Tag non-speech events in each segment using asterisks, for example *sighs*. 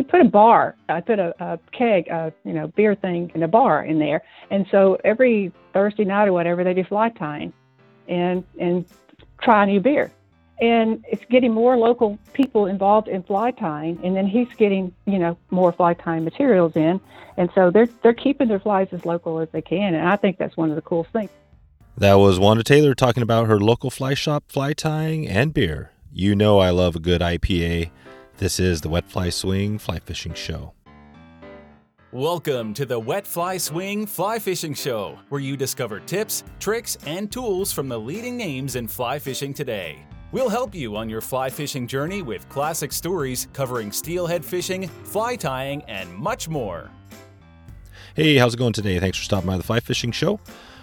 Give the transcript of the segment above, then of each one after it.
he put a bar. I put a, a keg, a you know beer thing, and a bar in there. And so every Thursday night or whatever, they do fly tying, and and try a new beer. And it's getting more local people involved in fly tying, and then he's getting you know more fly tying materials in, and so they're they're keeping their flies as local as they can, and I think that's one of the coolest things. That was Wanda Taylor talking about her local fly shop, fly tying, and beer. You know I love a good IPA. This is the Wet Fly Swing Fly Fishing Show. Welcome to the Wet Fly Swing Fly Fishing Show, where you discover tips, tricks, and tools from the leading names in fly fishing today. We'll help you on your fly fishing journey with classic stories covering steelhead fishing, fly tying, and much more. Hey, how's it going today? Thanks for stopping by the Fly Fishing Show.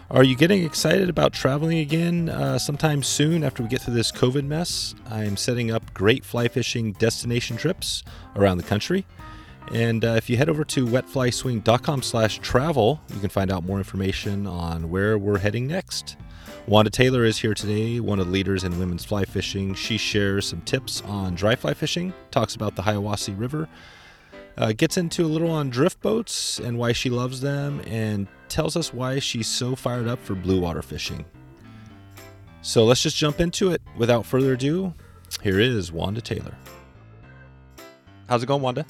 Are you getting excited about traveling again uh, sometime soon after we get through this COVID mess? I'm setting up great fly fishing destination trips around the country. And uh, if you head over to wetflyswing.com slash travel, you can find out more information on where we're heading next. Wanda Taylor is here today, one of the leaders in women's fly fishing. She shares some tips on dry fly fishing, talks about the Hiwassee River, uh, gets into a little on drift boats and why she loves them, and tells us why she's so fired up for blue water fishing. So let's just jump into it. Without further ado, here is Wanda Taylor. How's it going, Wanda?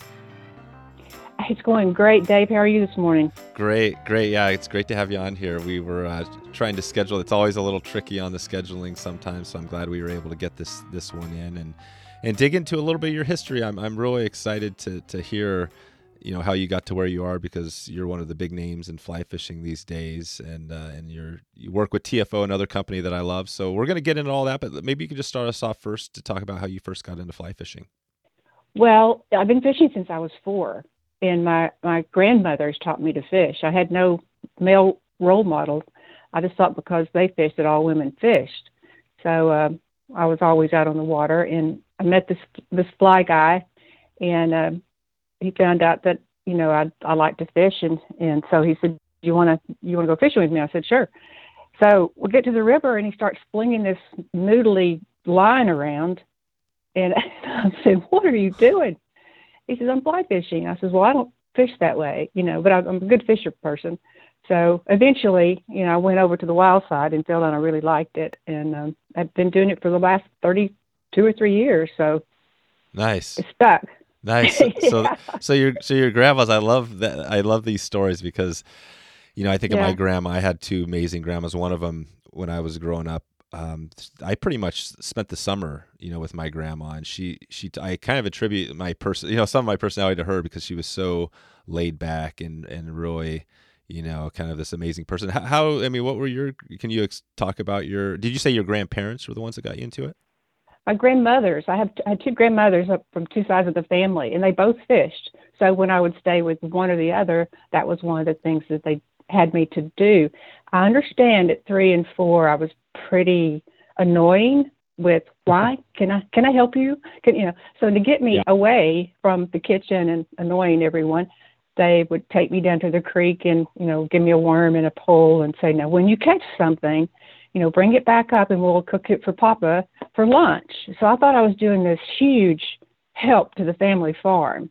It's going great, Dave. How are you this morning? Great, great. Yeah, it's great to have you on here. We were uh, trying to schedule. It's always a little tricky on the scheduling sometimes, so I'm glad we were able to get this this one in and and dig into a little bit of your history. I'm I'm really excited to to hear you know how you got to where you are because you're one of the big names in fly fishing these days and uh, and you're you work with TFO another company that I love. So we're going to get into all that but maybe you could just start us off first to talk about how you first got into fly fishing. Well I've been fishing since I was 4 and my my grandmothers taught me to fish. I had no male role model. I just thought because they fished that all women fished. So uh, I was always out on the water and I met this this fly guy and uh, he found out that you know I I like to fish and and so he said you want to you want to go fishing with me? I said sure. So we get to the river and he starts flinging this noodly line around and *laughs* I said what are you doing? He says I'm fly fishing. I says well I don't fish that way you know but I'm a good fisher person. So eventually you know I went over to the wild side and found out I really liked it and um, I've been doing it for the last thirty two or three years so nice. it's stuck Nice. So *laughs* yeah. so your so your grandmas, I love that. I love these stories because, you know, I think yeah. of my grandma. I had two amazing grandmas. One of them when I was growing up. Um, I pretty much spent the summer, you know, with my grandma, and she she I kind of attribute my person, you know, some of my personality to her because she was so laid back and and really you know, kind of this amazing person. How, how, I mean, what were your? Can you ex- talk about your? Did you say your grandparents were the ones that got you into it? My grandmothers. I have I had two grandmothers from two sides of the family, and they both fished. So when I would stay with one or the other, that was one of the things that they had me to do. I understand at three and four, I was pretty annoying with why can I can I help you? Can you know? So to get me yeah. away from the kitchen and annoying everyone, they would take me down to the creek and you know give me a worm and a pole and say, now when you catch something, you know, bring it back up and we'll cook it for Papa for lunch. So I thought I was doing this huge help to the family farm.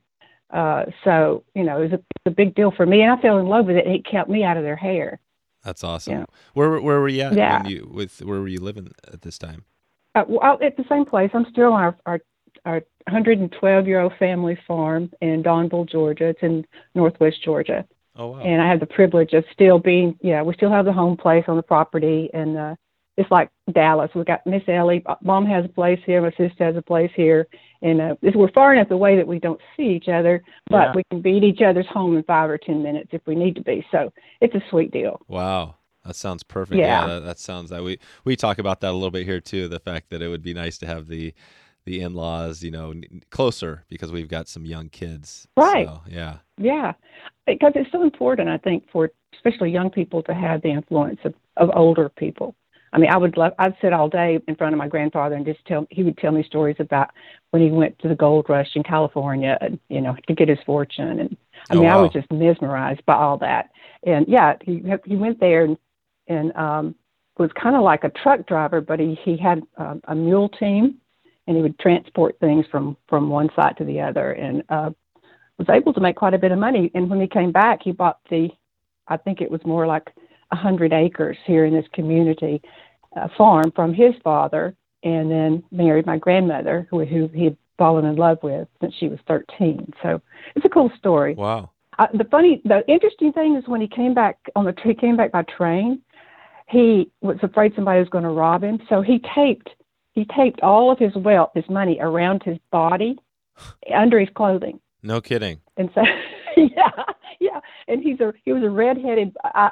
Uh, so, you know, it was a, a big deal for me and I fell in love with it. It kept me out of their hair. That's awesome. Yeah. Where, where were you at? Yeah. You, with, where were you living at this time? Uh, well, at the same place. I'm still on our, our, our 112 year old family farm in Donville, Georgia. It's in Northwest Georgia. Oh, wow. And I have the privilege of still being, yeah, we still have the home place on the property. And uh, it's like Dallas. We got Miss Ellie. Mom has a place here. My sister has a place here. And uh, we're far enough away that we don't see each other, but yeah. we can be at each other's home in five or 10 minutes if we need to be. So it's a sweet deal. Wow. That sounds perfect. Yeah, yeah that, that sounds that we we talk about that a little bit here too. The fact that it would be nice to have the the in-laws, you know, closer because we've got some young kids. Right. So, yeah. Yeah. Because it's so important, I think, for especially young people to have the influence of, of older people. I mean, I would love, I'd sit all day in front of my grandfather and just tell, he would tell me stories about when he went to the gold rush in California, and, you know, to get his fortune. And I oh, mean, wow. I was just mesmerized by all that. And yeah, he, he went there and, and, um, was kind of like a truck driver, but he, he had um, a mule team and he would transport things from from one site to the other. And uh, was able to make quite a bit of money. And when he came back, he bought the, I think it was more like a hundred acres here in this community uh, farm from his father, and then married my grandmother, who, who he had fallen in love with since she was 13. So it's a cool story. Wow. Uh, the funny, the interesting thing is when he came back on the he came back by train, he was afraid somebody was going to rob him, so he taped he taped all of his wealth, his money, around his body, under his clothing. No kidding. And so, *laughs* yeah, yeah, and he's a he was a redheaded, uh,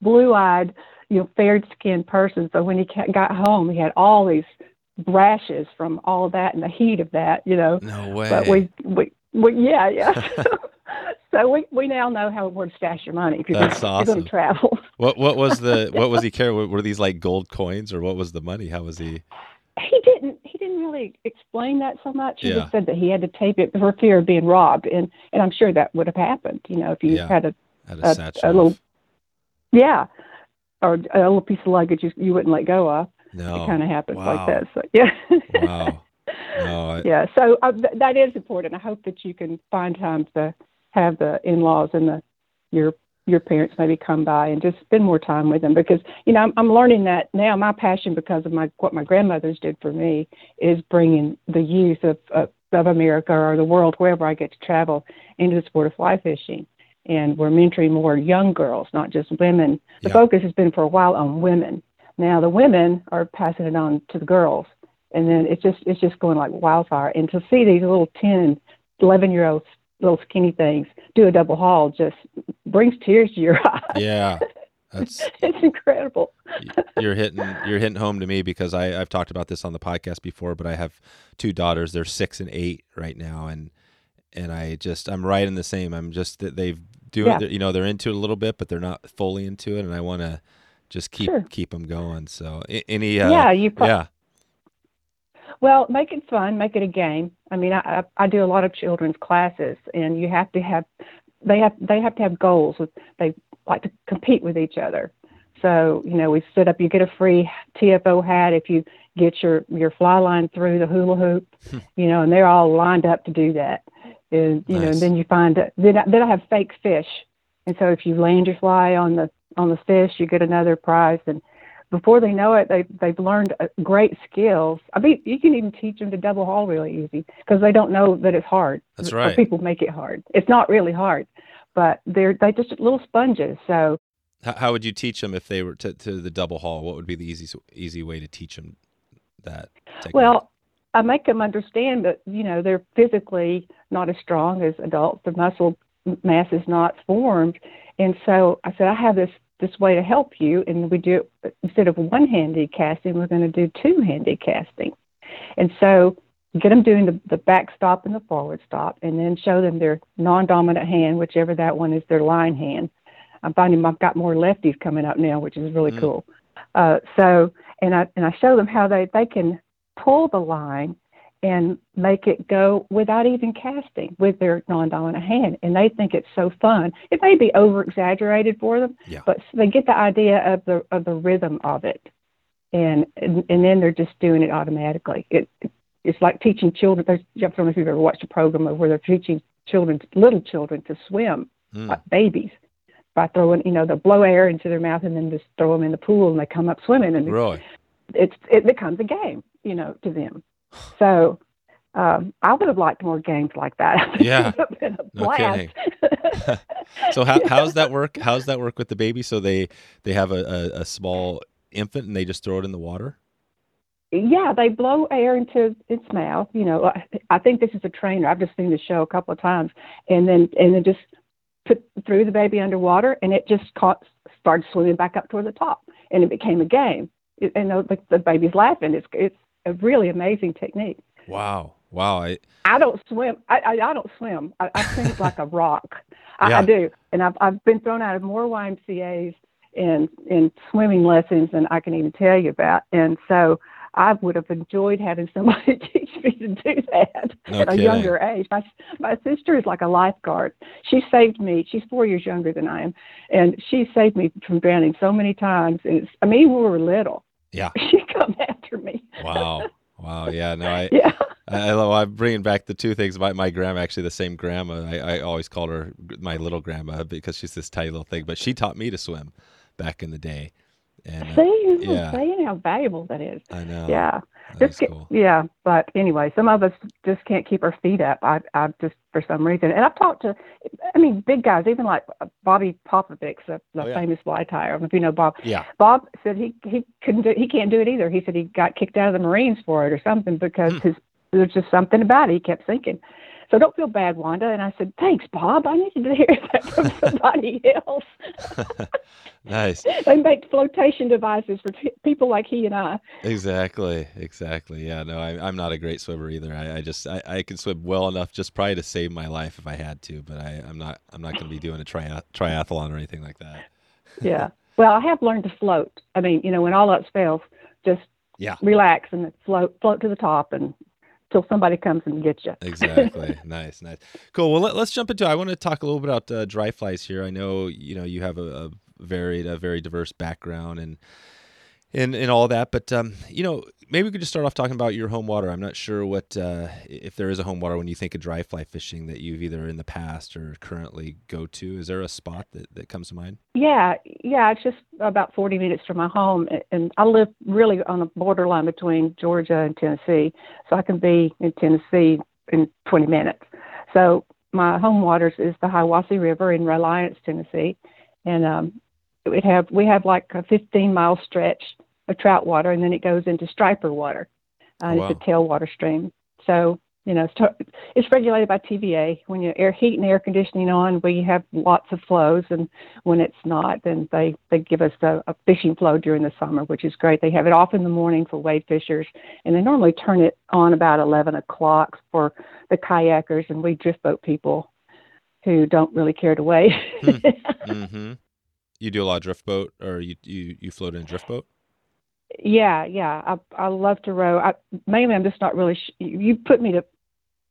blue-eyed, you know, fair-skinned person. So when he got home, he had all these rashes from all of that and the heat of that, you know. No way. But we we, we yeah yeah. *laughs* *laughs* so we, we now know how where to stash your money if you're, That's gonna, awesome. you're going to travel. What what was the what was he carrying? Were these like gold coins or what was the money? How was he? He didn't he didn't really explain that so much. He Yeah. just said that he had to tape it for fear of being robbed, and and I'm sure that would have happened. You know, if you Yeah. had a Had A- a, a little- yeah, or a little piece of luggage you, you wouldn't let go of. no. it kind of happens wow. like that. So yeah. Wow. No. I, *laughs* yeah so uh, th- that is important i hope that you can find time to have the in-laws and the your your parents maybe come by and just spend more time with them because you know i'm, I'm learning that now. My passion because of my what my grandmothers did for me is bringing the youth of of, of america or the world wherever i get to travel into the sport of fly fishing. And we're mentoring more young girls not just women. The Yeah. focus has been for a while on women. Now the women are passing it on to the girls. And then it's just it's just going like wildfire. And to see these little 10, 11 year olds, little skinny things do a double haul just brings tears to your *laughs* eyes. yeah. That's *laughs* it's incredible. you're hitting you're hitting home to me because I I've talked about this on the podcast before, but I have two daughters. They're six and eight right now, and and I just I'm right in the same. I'm just that they've do Yeah. it. You know, they're into it a little bit, but they're not fully into it, and I want to just keep Sure. keep them going. So any uh, yeah, you. Pro- yeah Well, make it fun. Make it a game. I mean, I I I do a lot of children's classes, and you have to have they have they have to have goals. With they like to compete with each other. So you know, we set up. You get a free TFO hat if you get your your fly line through the hula hoop. Hmm. you know, and they're all lined up to do that. And you know, and then you find that then I, then I have fake fish, and so if you land your fly on the on the fish, you get another prize. And before they know it, they they've learned uh, great skills. I mean, you can even teach them to double haul really easy because they don't know that it's hard. That's right. People make it hard. It's not really hard, but they're they just little sponges. So How, how would you teach them if they were to, to the double haul? What would be the easy easy way to teach them that? Technique? well, I make them understand that you know they're physically not as strong as adults. The muscle mass is not formed, and so I said I have this this way to help you, and we do instead of one handed casting, we're going to do two handed casting, and so get them doing the, the back stop and the forward stop, and then show them their non-dominant hand, whichever that one is their line hand. I'm finding I've got more lefties coming up now, which is really Mm. cool. Uh, so, and I and I show them how they they can pull the line and make it go without even casting with their non-dominant hand, and they think it's so fun. It may be over exaggerated for them, Yeah. but they get the idea of the of the rhythm of it, and and, and then they're just doing it automatically. It it's like teaching children. There's, I don't know if you've ever watched a program where they're teaching children, little children, to swim Mm. like babies by throwing, you know, they blow air into their mouth and then just throw them in the pool and they come up swimming and really? it's it becomes a game, you know, to them. So um, I would have liked more games like that. *laughs* Yeah. been a No blast. *laughs* So how how's that work? How's that work with the baby? So they they have a, a, a small infant and they just throw it in the water. yeah, they blow air into its mouth. You know, I, I think this is a trainer. I've just seen the show a couple of times, and then and then just put threw the baby underwater, and it just caught started swimming back up toward the top, and it became a game. It, and the, the baby's laughing. It's it's a really amazing technique. Wow, wow! I, I don't swim. I I, I don't swim. I, I sink *laughs* like a rock. I, Yeah. I do, and I've I've been thrown out of more YMCA's in in swimming lessons than I can even tell you about, and so. I would have enjoyed having *laughs* somebody teach me to do that at a younger age. My my sister is like a lifeguard. She saved me. She's four years younger than I am, and she saved me from drowning so many times. And it's, I mean, we were little. Yeah. *laughs* She come after me. wow, Wow. Yeah. No, I, yeah. I, I I'm bringing back the two things. My, my grandma, actually the same grandma. I, I always called her my little grandma because she's this tiny little thing, but she taught me to swim back in the day. And, uh, See, yeah. saying how valuable that is. I know. Yeah. Just get, cool. yeah, but anyway, some of us just can't keep our feet up. I, I just for some reason, and I've talked to, I mean, big guys, even like Bobby Popovics, the, the oh, yeah. famous fly tyer. I don't know if you know Bob. Yeah. Bob said he he couldn't do, he can't do it either. He said he got kicked out of the Marines for it or something because hmm. his there's just something about it. He kept thinking. So don't feel bad, Wanda. And I said, thanks, Bob. I needed to hear *laughs* that from somebody else. *laughs* nice. they make flotation devices for t- people like he and I. Exactly. Exactly. Yeah. No, I, am not a great swimmer either. I, I just I, I, can swim well enough just probably to save my life if I had to, but I, I'm not I'm not going to be doing a tri- triathlon or anything like that. yeah. Well, I have learned to float. I mean, you know, when all else fails, just yeah. relax and float float to the top and till somebody comes and gets you. exactly. *laughs* nice, nice, cool. Well, let, us jump into. I want to talk a little bit about uh, dry flies here. I know you know you have a, a varied, a very diverse background and and and all that. But um, you know, maybe we could just start off talking about your home water. I'm not sure what uh, if there is a home water when you think of dry fly fishing that you've either in the past or currently go to. Is there a spot that, that comes to mind? Yeah, yeah, it's just about 40 minutes from my home, and I live really on the borderline between Georgia and Tennessee, so I can be in Tennessee in 20 minutes. So my home waters is the Hiwassee River in Reliance, Tennessee, and um, we have we have like a 15 mile stretch of trout water, and then it goes into striper water. Uh, wow. It's a tailwater stream. So you know, it's, it's regulated by TVA. When you air heat and air conditioning on, we have lots of flows, and when it's not, then they they give us a, a fishing flow during the summer, which is great. They have it off in the morning for wade fishers, and they normally turn it on about 11 o'clock for the kayakers and we drift boat people who don't really care to wade. hmm. *laughs* mm-hmm. You do a lot of drift boat, or you you you float in a drift boat? Yeah, yeah. I I love to row. I, mainly, I'm just not really. Sh- you put me to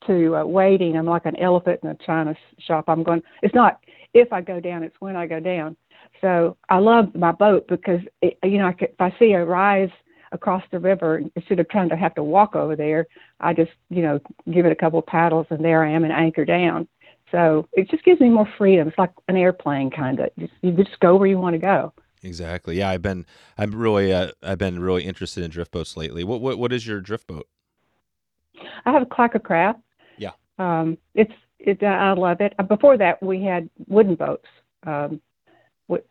to uh, wading. I'm like an elephant in a china shop. I'm going. It's not if I go down. It's when I go down. So I love my boat because it, you know if I see a rise across the river instead of trying to have to walk over there, I just you know give it a couple of paddles and there I am and anchor down. So it just gives me more freedom. It's like an airplane kind of. Just, you just go where you want to go. Exactly. Yeah, I've been I'm really uh, I've been really interested in drift boats lately. What what what is your drift boat? I have a Clackacraft. Yeah. Um, it's it I love it. Before that, we had wooden boats. Um,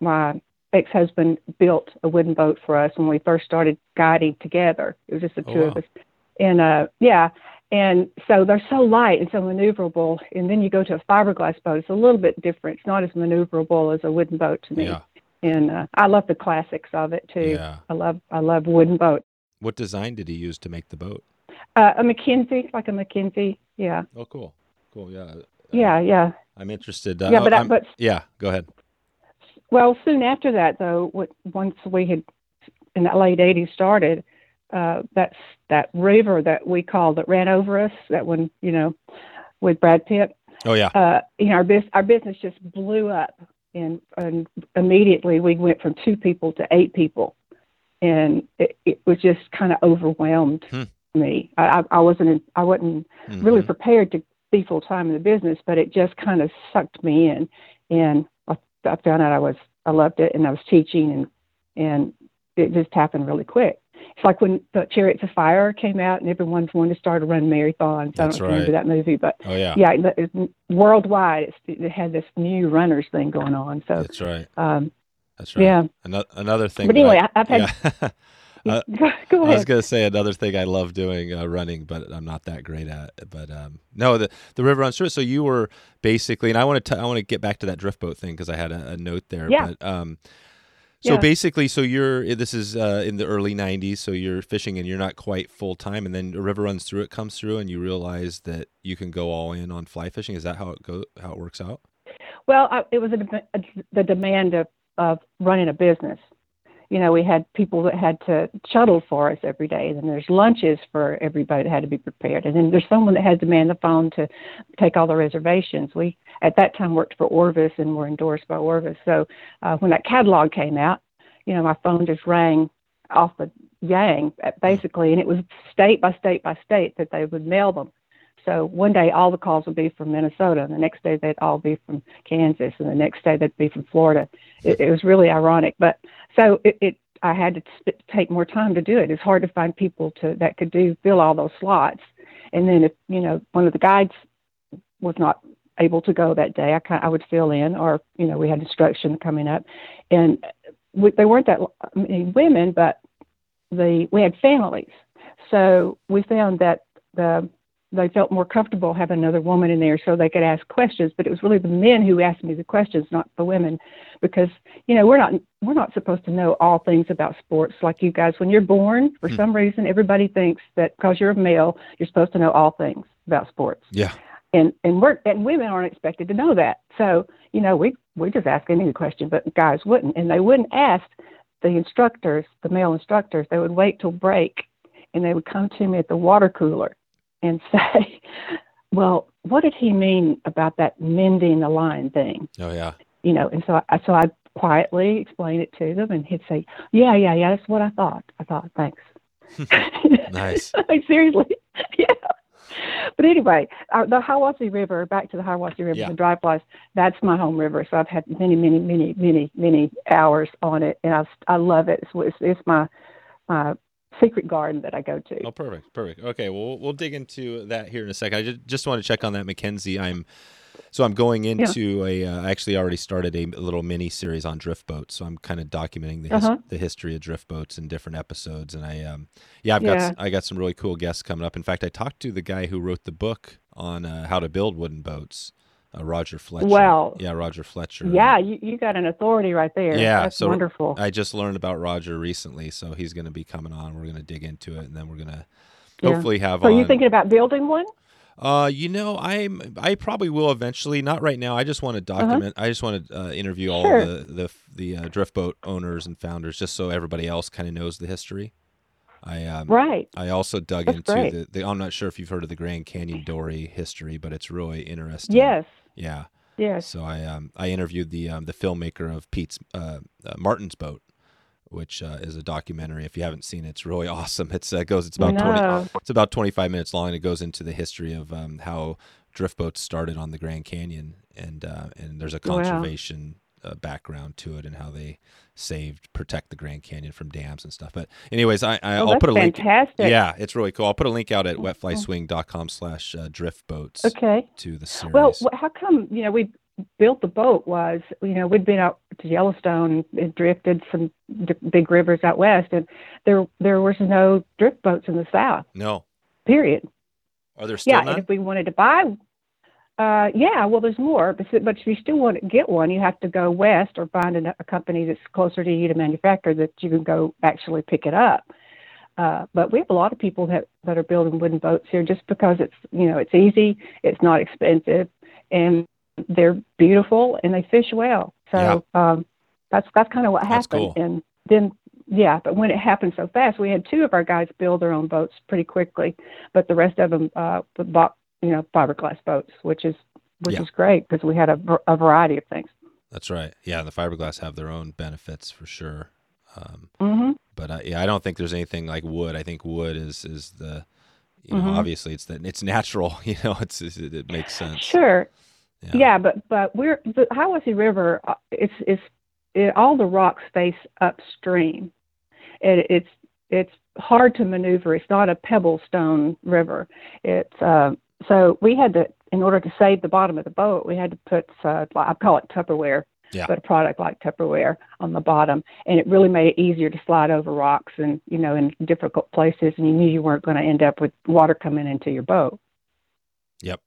my ex-husband built a wooden boat for us when we first started guiding together. It was just the oh, two wow. of us, and uh, yeah, and so they're so light and so maneuverable. And then you go to a fiberglass boat, it's a little bit different. It's not as maneuverable as a wooden boat to me. Yeah. And uh, I love the classics of it too. Yeah. I love I love wooden boat. What design did he use to make the boat? Uh, a McKenzie, like a McKenzie. Yeah. Oh, cool, cool. Yeah. Uh, yeah, yeah. I'm interested. Uh, yeah, but, I, but yeah, go ahead. Well, soon after that, though, once we had in the late '80s started, uh, that's that river that we call that ran over us. That one, you know, with Brad Pitt. Oh yeah. Uh, you know, our business our business just blew up, and and immediately we went from two people to eight people, and it, it was just kind of overwhelmed hmm. me. I, I wasn't I wasn't mm-hmm. really prepared to be full time in the business, but it just kind of sucked me in, and I, I found out I was I loved it, and I was teaching, and and it just happened really quick. It's like when the Chariots of Fire came out and everyone's wanted to start a run marathons. That's I don't right. remember that movie, but oh yeah, yeah, it, worldwide it had this new runners thing going on. So that's right. Um, that's right. Yeah. Another, another thing. But anyway, I, have had. Yeah. *laughs* Uh, *laughs* Go ahead. I was going to say another thing I love doing uh, running, but I'm not that great at. It. But um, no, the the river runs through. So you were basically, and I want to I want to get back to that drift boat thing because I had a, a, note there. Yeah. But um, so yeah. basically, so you're this is uh, in the early '90s. So you're fishing and you're not quite full time, and then a river runs through. It comes through, and you realize that you can go all in on fly fishing. Is that how it go? How it works out? Well, I, it was a, a, the demand of of running a business. You know, we had people that had to shuttle for us every day. Then there's lunches for everybody that had to be prepared, and then there's someone that had to man the phone to take all the reservations. We at that time worked for Orvis and were endorsed by Orvis. So uh, when that catalog came out, you know, my phone just rang off the yang basically, and it was state by state by state that they would mail them. So one day all the calls would be from Minnesota, and the next day they'd all be from Kansas, and the next day they'd be from Florida. It, it was really ironic, but so it, it I had to sp- take more time to do it. It's hard to find people to that could do fill all those slots, and then if you know one of the guides was not able to go that day, I kind I would fill in, or you know we had instruction coming up, and we, they weren't that many women, but the we had families, so we found that the they felt more comfortable having another woman in there so they could ask questions but it was really the men who asked me the questions not the women. Because you know we're not we're not supposed to know all things about sports like you guys. When you're born for mm. some reason everybody thinks that because you're a male you're supposed to know all things about sports. Yeah. And and we're and women aren't expected to know that. So you know we we just ask any question but guys wouldn't. And they wouldn't ask the instructors the male instructors. They would wait till break and they would come to me at the water cooler and *laughs* say, well, what did he mean about that mending the line thing? Oh yeah. You know, and so I so I quietly explain it to them, and he'd say, "Yeah, yeah, yeah, that's what I thought." I thought, "Thanks." *laughs* nice. *laughs* like seriously, yeah. But anyway, uh, the Hiwassee River, back to the Hiwassee River, yeah. the dry flies, that's my home river. So I've had many, many, many, many, many hours on it, and I I love it. It's, it's, it's my my secret garden that I go to. Oh, perfect, perfect. Okay, well, we'll dig into that here in a second. I just, just want to check on that, McKenzie. I'm so I'm going into yeah. a. Uh, I actually already started a little mini series on drift boats, so I'm kind of documenting the his, uh-huh. the history of drift boats in different episodes. And I, um, yeah, I've yeah. got I got some really cool guests coming up. In fact, I talked to the guy who wrote the book on uh, how to build wooden boats uh, Roger Fletcher. Well, yeah, Roger Fletcher. Yeah, you, you got an authority right there. Yeah, That's so wonderful. I just learned about Roger recently, so he's going to be coming on. We're going to dig into it, and then we're going to yeah. hopefully have. So, on, are you thinking about building one? Uh, you know, I'm I probably will eventually. Not right now. I just want to uh-huh. document. Uh-huh. I just want to uh, interview all the the the uh, drift boat owners and founders, just so everybody else kind of knows the history. I um, right. I also dug That's into the, the. I'm not sure if you've heard of the Grand Canyon Dory history, but it's really interesting. Yes. Yeah. Yes. So I um, I interviewed the um, the filmmaker of Pete's uh, uh, Martin's Boat, which uh, is a documentary. If you haven't seen it, it's really *laughs* awesome. It's uh, goes it's about no. twenty it's about twenty five minutes long. And it goes into the history of um, how drift boats started on the Grand Canyon, and uh, and there's a conservation wow. uh, background to it and how they saved protect the Grand Canyon from dams and stuff. But anyways, I, I will oh, put a link. Fantastic. Yeah, it's really cool. I'll put a link out at wetflyswing.com slash uh, drift boats. Okay. To the series. Well, how come you know we built the boat was you know we'd been out to Yellowstone and drifted some big rivers out west, and there there was no drift boats in the south. No. Period. Are there still yeah, none? and if we wanted to buy uh, yeah, well, there's more, but, but if you still want to get one, you have to go west or find a, a company that's closer to you to manufacture that you can go actually pick it up. Uh, but we have a lot of people that that are building wooden boats here just because it's you know it's easy, it's not expensive, and they're beautiful and they fish well. So yeah. um, that's that's kind of what happened. Cool. And then yeah, but when it happened so fast, we had two of our guys build their own boats pretty quickly, but the rest of them uh, bought you know fiberglass boats, which is which yeah. is great because we had a, a variety of things. That's right. Yeah, the fiberglass have their own benefits for sure. Um, mm-hmm. But uh, yeah, I don't think there's anything like wood. I think wood is is the you know mm-hmm. obviously it's the it's natural. *laughs* You know, it's, it's it makes sense. Sure. Yeah. yeah, but but we're the Hiwassee River. Uh, it's it's it, all the rocks face upstream. It, it's it's hard to maneuver. It's not a pebble stone river. It's uh, so we had to, in order to save the bottom of the boat, we had to put, uh, I call it Tupperware, yeah. but a product like Tupperware on the bottom, and it really made it easier to slide over rocks and you know in difficult places, and you knew you weren't going to end up with water coming into your boat. Yep.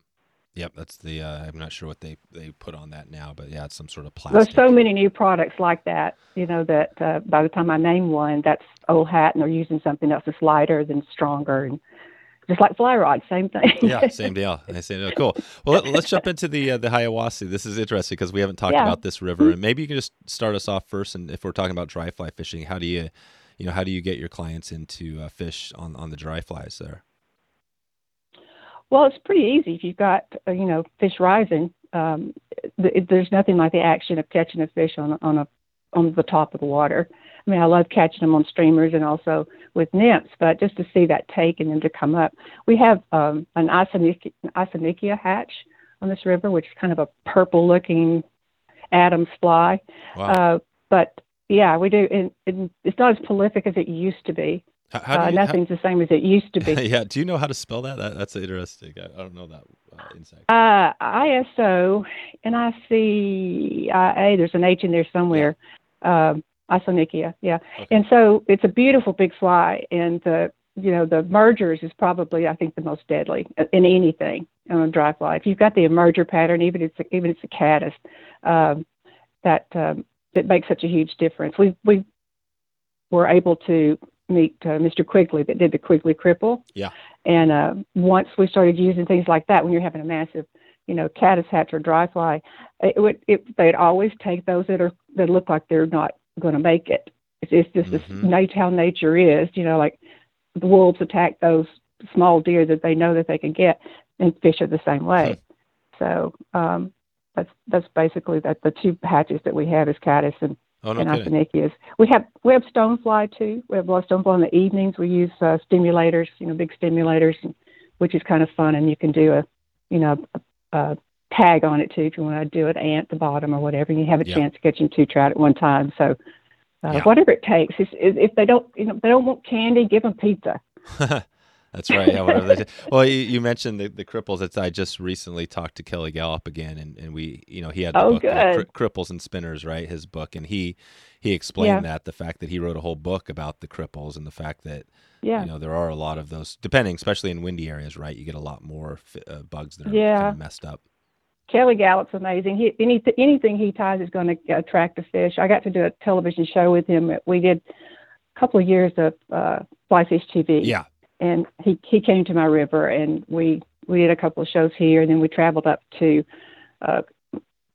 Yep, that's the. Uh, I'm not sure what they they put on that now, but yeah, it's some sort of plastic. There's so many new products like that, you know, that uh, by the time I name one, that's old hat, and they're using something else that's lighter than stronger, and just like fly rod, same thing. yeah, *laughs* same deal. Same deal. Cool. Well, let, us jump into the uh, the Hiwassee. This is interesting because we haven't talked yeah. about this river, and maybe you can just start us off first. And if we're talking about dry fly fishing, how do you, you know, how do you get your clients into uh, fish on on the dry flies there? Well, it's pretty easy if you've got uh, you know fish rising. Um, th- there's nothing like the action of catching a fish on on a on the top of the water. I mean, I love catching them on streamers and also with nymphs, but just to see that take and then to come up. We have um, an Isonychia hatch on this river, which is kind of a purple looking Adams fly. Wow. Uh, but yeah, we do. And, and, it's not as prolific as it used to be. How, how uh, you, nothing's how, the same as it used to be. *laughs* yeah. Do you know how to spell that? that that's interesting. I, I don't know that uh, insect. Uh, ISO N I C I A. There's an H in there somewhere. Yeah. Um, Isonychia, yeah. Okay. And so it's a beautiful big fly, and the you know the mergers is probably I think the most deadly in anything on a dry fly. If you've got the emerger pattern, even it's a, even it's a caddis, um, that um, that makes such a huge difference. We we were able to meet uh, Mr. Quigley that did the Quigley cripple. Yeah. And uh, once we started using things like that, when you're having a massive, you know, caddis hatch or dry fly, it would it, they'd always take those that are that look like they're not going to make it. It's, it's just mm-hmm. this how nature is. You know, like the wolves attack those small deer that they know that they can get, and fish are the same way. Hmm. So um, that's that's basically that the two hatches that we have is caddis and oh, no and Isonychias. We have we have stonefly too. We have a lot of stonefly in the evenings. We use uh, stimulators, you know, big stimulators, which is kind of fun, and you can do a, you know, a, a tag on it too if you want to do it at the bottom or whatever, and you have a chance of catching two trout at one time. So uh, yeah. whatever it takes. If, if they don't, you know, they don't want candy, give them pizza. *laughs* That's right. Yeah, whatever they *laughs* Well, you, you, mentioned the, the cripples. It's, I just recently talked to Kelly Galloup again, and, and we, you know, he had the oh, book, good. Cripples and Spinners, right? His book, and he he explained yeah. that the fact that he wrote a whole book about the cripples and the fact that yeah. you know there are a lot of those, depending, especially in windy areas, right? You get a lot more uh, bugs that are yeah. kind of messed up. Kelly Galloups amazing. He any, anything he ties is going to attract a fish. I got to do a television show with him. We did a couple of years of uh, Fly Fish TV. Yeah. And he he came to my river, and we we did a couple of shows here, and then we traveled up to uh,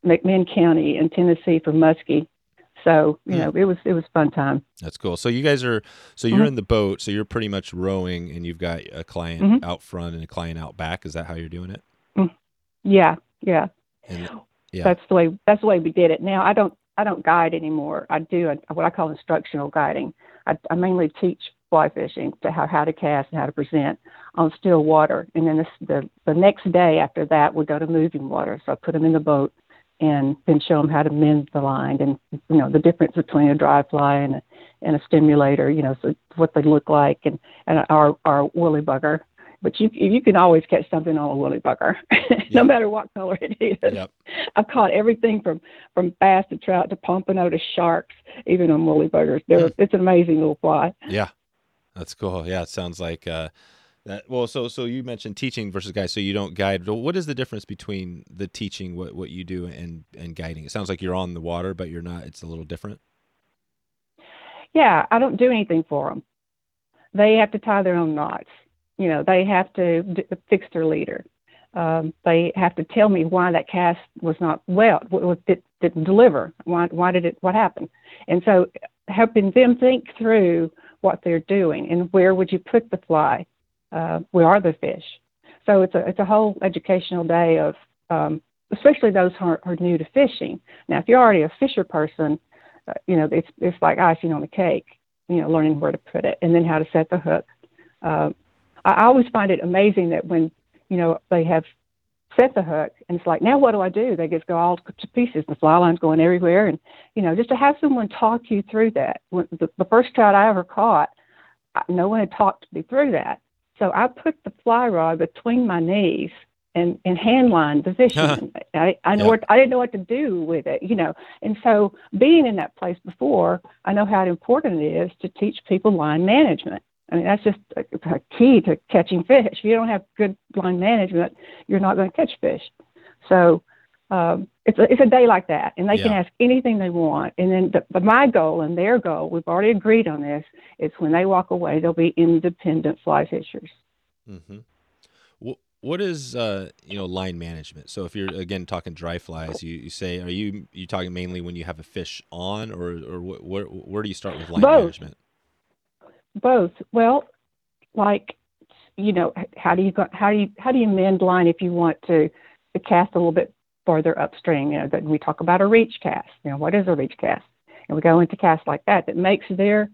McMinn County in Tennessee for muskie. So you know, it was it was fun time. That's cool. So you guys are so you're mm-hmm. in the boat, so you're pretty much rowing, and you've got a client mm-hmm. out front and a client out back. Is that how you're doing it? Mm. Yeah, yeah. And, yeah. That's the way that's the way we did it. Now I don't I don't guide anymore. I do a, what I call instructional guiding. I, I mainly teach fly fishing to how, how to cast and how to present on still water. And then the, the the next day after that we go to moving water. So I put them in the boat and then show them how to mend the line and you know the difference between a dry fly and a, and a stimulator. You know so what they look like and and our our woolly bugger but you you can always catch something on a woolly bugger, *laughs* no matter what color it is. Yep. I've caught everything from from bass to trout to pompano to sharks, even on woolly buggers. They're, hmm. It's an amazing little fly. Yeah, that's cool. Yeah, it sounds like uh, that. Well, so so you mentioned teaching versus guide. So you don't guide. What is the difference between the teaching what what you do and and guiding? It sounds like you're on the water, but you're not. It's a little different. Yeah, I don't do anything for them. They have to tie their own knots you know, they have to d- fix their leader. Um, they have to tell me why that cast was not well, it didn't deliver. Why, why did it? What happened? And so, helping them think through what they're doing and where would you put the fly? Uh, where are the fish? So it's a it's a whole educational day of, um, especially those who are, are new to fishing. Now, if you're already a fisher person, uh, you know it's it's like icing on the cake. You know, learning where to put it and then how to set the hook. Uh, I always find it amazing that when you know they have set the hook and it's like now what do I do? They just go all to pieces. The fly line's going everywhere, and you know just to have someone talk you through that. When the, the first trout I ever caught, no one had talked me through that. So I put the fly rod between my knees and and hand line the *laughs* fish. I, I know what I didn't know what to do with it, you know. And so being in that place before, I know how important it is to teach people line management. I mean, that's just a, a key to catching fish. If you don't have good line management, you're not going to catch fish. So um, it's a, it's a day like that, and they yeah. can ask anything they want. And then, the, but my goal and their goal, we've already agreed on this, is when they walk away, they'll be independent fly fishers. Mm-hmm. What is uh, you know line management? So if you're again talking dry flies, you, you say are you you talking mainly when you have a fish on, or or where where do you start with line Both. management? Both. Well, like you know, how do you how do you how do you mend line if you want to, to cast a little bit farther upstream? You know, that we talk about a reach cast. You know, what is a reach cast? and we go into casts like that that makes their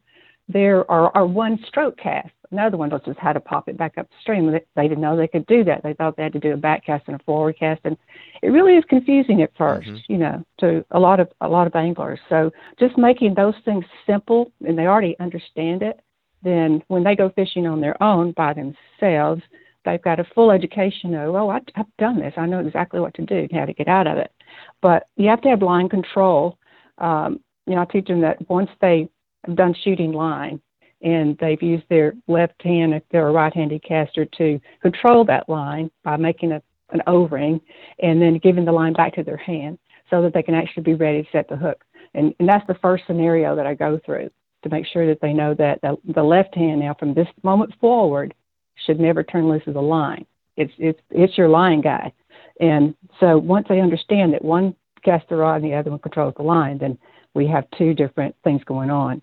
their our, our one stroke cast. Another one was just how to pop it back upstream. They, they didn't know they could do that. They thought they had to do a back cast and a forward cast, and it really is confusing at 1st Mhm. you know, to a lot of a lot of anglers. So just making those things simple, and they already understand it. Then when they go fishing on their own by themselves, they've got a full education of, oh, I, I've done this. I know exactly what to do and how to get out of it. But you have to have line control. Um, you know, I teach them that once they have done shooting line and they've used their left hand, if they're a right-handed caster, to control that line by making a, an O-ring and then giving the line back to their hand so that they can actually be ready to set the hook. And, and that's the first scenario that I go through to make sure that they know that the, the left hand now from this moment forward should never turn loose of the line. It's it's it's your line guy. And so once they understand that one casts the rod and the other one controls the line, then we have two different things going on.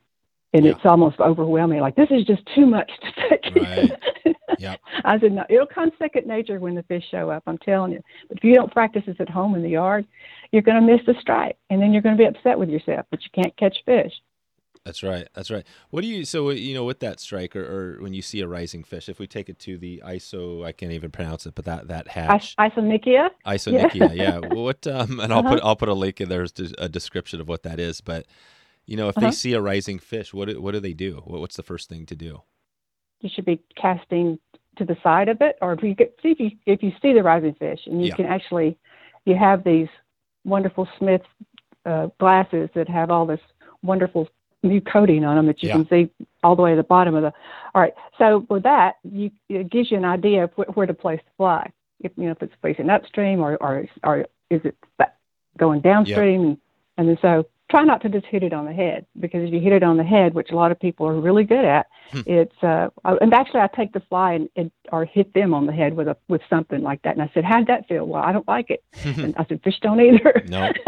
And Yeah. it's almost overwhelming. Like this is just too much to take. Right. *laughs* Yep. I said, no, it'll come second nature when the fish show up. I'm telling you. But if you don't practice this at home in the yard, you're going to miss the strike, and then you're going to be upset with yourself that you can't catch fish. That's right. That's right. What do you so you know with that strike or, or when you see a rising fish? If we take it to the ISO, I can't even pronounce it, but that that hatch, Is- Isonychia. isonychia, *laughs* yeah. Well, What um, and I'll Uh-huh. put I'll put a link in there as to- a description of what that is. But you know, if Uh-huh. they see a rising fish, what do, what do they do? What, what's the first thing to do? you should be casting to the side of it, or if you get, see if you if you see the rising fish, and you Yeah. can actually, you have these wonderful Smith uh, glasses that have all this wonderful new coating on them that you Yeah. can see all the way to the bottom of the. All right, so with that, you it gives you an idea of wh- where to place the fly. If you know if it's facing upstream or or or is it going downstream, and, and then so try not to just hit it on the head because if you hit it on the head, which a lot of people are really good at, Hmm. it's uh uh, and actually I take the fly and, and or hit them on the head with a with something like that, and I said, how'd that feel? Well, I don't like it, *laughs* and I said, fish don't either. No. *laughs*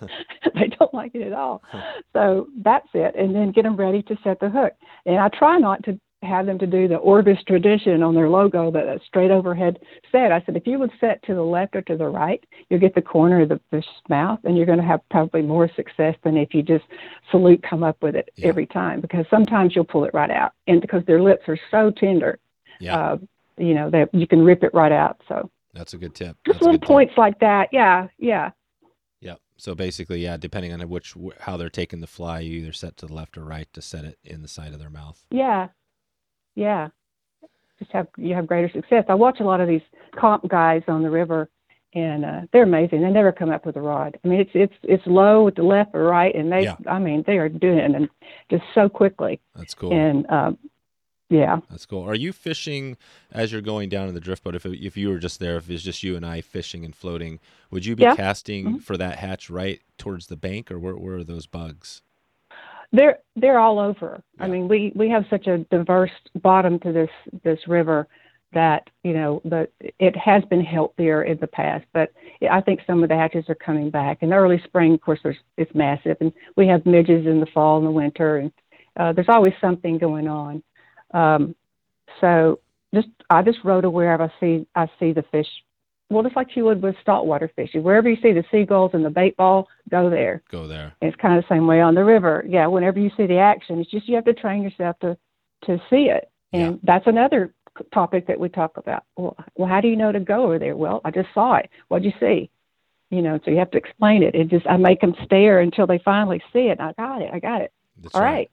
*laughs* they don't like it at all. *laughs* So that's it, and then get them ready to set the hook. And I try not to have them to do the Orvis tradition on their logo, that a straight overhead set. I said, if you would set to the left or to the right, you'll get the corner of the fish's mouth, and you're going to have probably more success than if you just salute come up with it Yeah. every time, because sometimes you'll pull it right out, and because their lips are so tender, Yeah, uh, you know that you can rip it right out. So that's a good tip. just That's a little good tip. points like that, yeah, yeah. So basically, yeah, depending on which how they're taking the fly, you either set to the left or right to set it in the side of their mouth. Yeah, yeah. Just have you have greater success. I watch a lot of these comp guys on the river, and uh, they're amazing. They never come up with a rod. I mean, it's it's it's low with the left or right, and they, Yeah. I mean, they are doing it and just so quickly. That's cool. And um, yeah, That's cool. Are you fishing as you're going down in the drift boat? If if you were just there, if it's just you and I fishing and floating, would you be Yeah. casting Mhm. for that hatch right towards the bank, or where, where are those bugs? they're they're all over. I mean, we we have such a diverse bottom to this this river that you know the it has been healthier in the past, but I think some of the hatches are coming back. In the early spring, of course, there's it's massive, and we have midges in the fall and the winter, and uh, there's always something going on. Um, so just I just rode a wherever I see I see the fish. Well, just like you would with saltwater fishing, wherever you see the seagulls and the bait ball, go there. Go there. It's kind of the same way on the river. Yeah, whenever you see the action, it's just you have to train yourself to to see it. And Yeah. that's another topic that we talk about. Well, well, how do you know to go over there? Well, I just saw it. What'd you see? You know, so you have to explain it. It just I make them stare until they finally see it. I got it. I got it. That's All right.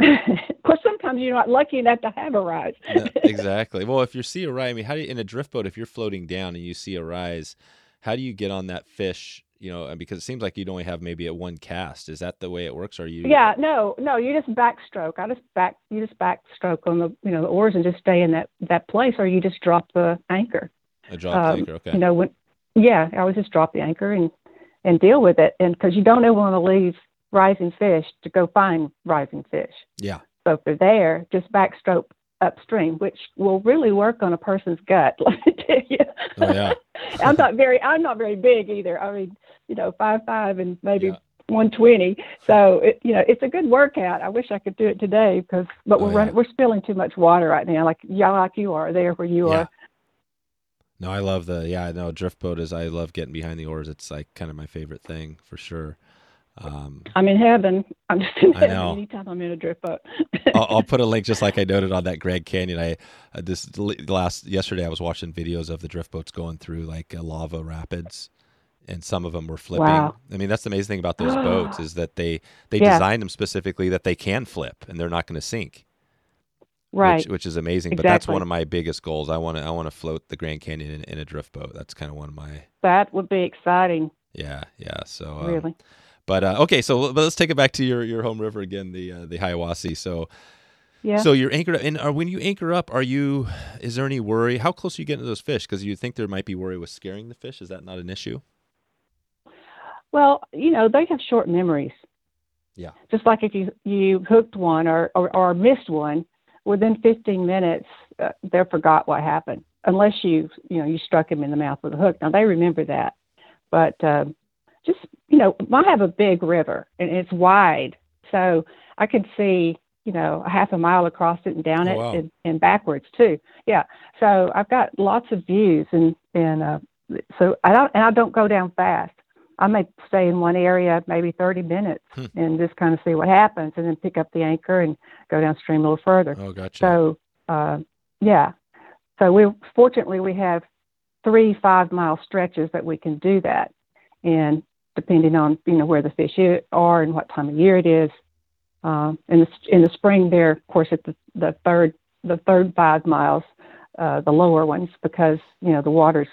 *laughs* of course, sometimes you're not lucky enough to have a rise. No, *laughs* exactly. Well, if you see a rise, I mean, how do you in a drift boat? If you're floating down and you see a rise, how do you get on that fish? You know, because it seems like you'd only have maybe a one cast. Is that the way it works? Or are you? Yeah, no, no, you just backstroke. I just back, you just backstroke on the, you know, the oars and just stay in that that place, or you just drop the anchor. A drop the um, anchor. Okay. You know, when, yeah, I would just drop the anchor and and deal with it, and because you don't ever want to leave rising fish to go find rising fish. yeah. So if they're there, just backstroke upstream, which will really work on a person's gut. *laughs* Let me tell you. Oh yeah. *laughs* I'm not very, I'm not very big either. I mean, you know, five five and maybe Yeah. 120. So it, you know, it's a good workout. I wish I could do it today because, but Oh, we're yeah. running, we're spilling too much water right now, like yeah, like you are there where you Yeah. are. No, I love the yeah. No, drift boat is. I love getting behind the oars. It's like kind of my favorite thing for sure. Um, I'm in heaven. I'm just in heaven anytime I'm in a drift boat. *laughs* I'll, I'll put a link just like I noted on that Grand Canyon. I uh, this last yesterday I was watching videos of the drift boats going through like uh, lava rapids, and some of them were flipping. Wow. I mean, that's the amazing thing about those boats *gasps* is that they they Yeah. designed them specifically that they can flip and they're not going to sink. right. which, which is amazing. But that's one of my biggest goals. I want to I want to float the Grand Canyon in, in a drift boat. That's kind of one of my that would be exciting, yeah yeah. So um, really. But uh, okay, so but let's take it back to your, your home river again, the uh, the Hiwassee. So Yeah. so you're anchored up, and are, when you anchor up, are you? Is there any worry? How close are you getting to those fish? Because you think there might be worry with scaring the fish. Is that not an issue? Well, you know, they have short memories. Yeah. Just like if you you hooked one or or, or missed one, within 15 minutes uh, they forgot what happened. Unless you you know you struck him in the mouth with a hook. Now they remember that, but um, just you know, I have a big river and it's wide, so I can see you know a half a mile across it and down Oh, it wow. and, and backwards too. Yeah. So I've got lots of views and and uh, so I don't and I don't go down fast. I may stay in one area maybe 30 minutes Hmm. and just kind of see what happens and then pick up the anchor and go downstream a little further. Oh, gotcha. So, uh, yeah. So we fortunately we have three five mile stretches that we can do that, and depending on you know where the fish are and what time of year it is. Um, in the in the spring, there of course at the the third the third five miles, uh, the lower ones because you know the water's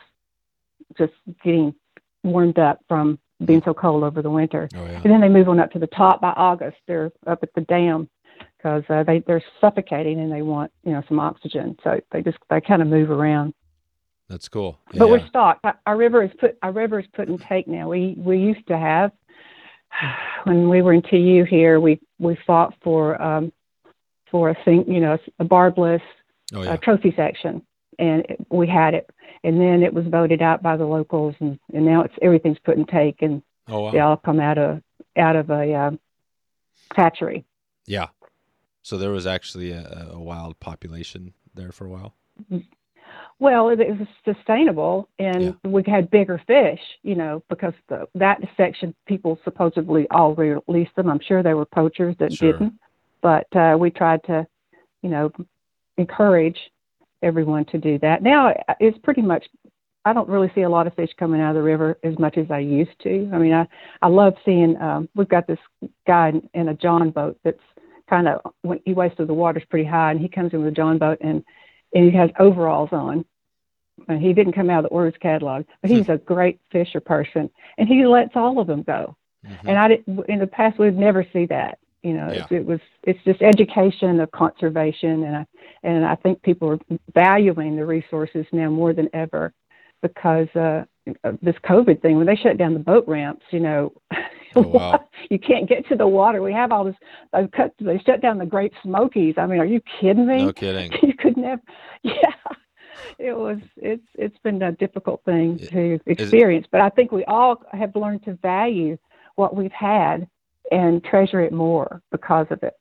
just getting warmed up from being so cold over the winter. oh yeah. And then they move on up to the top by August. They're up at the dam because uh, they they're suffocating and they want you know some oxygen. So they just they kind of move around. That's cool. Yeah, but yeah. we're stocked. Our- river is put our river is put in take now. We we used to have *sighs* when we were in TU here. We we fought for um, for a thing you know a barbless oh uh, yeah. trophy section, and it, we had it. And then it was voted out by the locals, and, and now it's everything's put in take, and Oh wow. they all come out of out of a um, hatchery. Yeah. So there was actually a, a wild population there for a while. Well, it, it was sustainable, and we had bigger fish, you know, because the, that section people supposedly all released them. I'm sure there were poachers that Sure. didn't, but uh, we tried to, you know, encourage everyone to do that. Now it's pretty much. I don't really see a lot of fish coming out of the river as much as I used to. I mean, I I love seeing. Um, we've got this guy in, in a John boat that's kind of when he waits till the water's pretty high, and he comes in with a John boat and and he has overalls on. And he didn't come out of the Orvis catalog, but he's a great fisher person, and he lets all of them go. Mhm. And I didn't. in the past we'd never see that. You know, Yeah. it, it was it's just education of conservation, and I and I think people are valuing the resources now more than ever because uh, of this COVID thing. When they shut down the boat ramps, you know, Oh, wow. *laughs* you can't get to the water. We have all this. They cut. They shut down the Great Smokies. I mean, are you kidding me? No *laughs* kidding. you couldn't have. *laughs* yeah it was it's it's been a difficult thing to experience but i think we all have learned to value what we've had and treasure it more because of it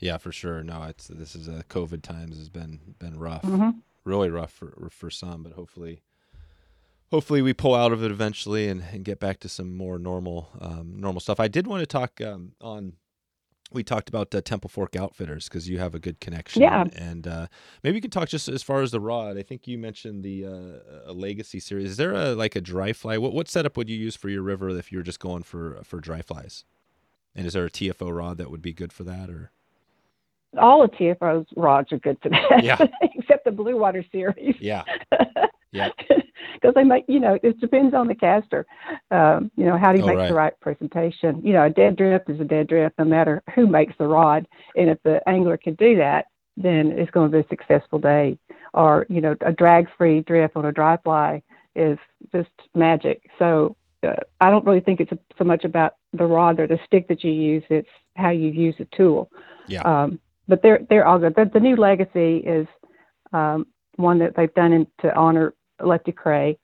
Yeah, for sure. No, it's this is a COVID times has been been rough, hmm really rough for for some, but hopefully, hopefully we pull out of it eventually and, and get back to some more normal um, normal stuff. I did want to talk um, on. We talked about uh, Temple Fork Outfitters because you have a good connection. Yeah. and uh, maybe you can talk just as far as the rod. I think you mentioned the uh, a Legacy series. Is there a like a dry fly? What what setup would you use for your river if you're just going for for dry flies? And is there a TFO rod that would be good for that, or all of tfo's rods are good for that Yeah. *laughs* except the blue water series yeah, *laughs* Yeah. *laughs* because they make you know it depends on the caster um, you know how do you Oh, make right. the right presentation you know a dead drift is a dead drift no matter who makes the rod and if the angler can do that then it's going to be a successful day or you know a drag free drift on a dry fly is just magic so uh, i don't really think it's so much about the rod or the stick that you use it's how you use the tool yeah, um, but they're they're all good. The, the new legacy is um, one that they've done in, to honor Lefty Kreh,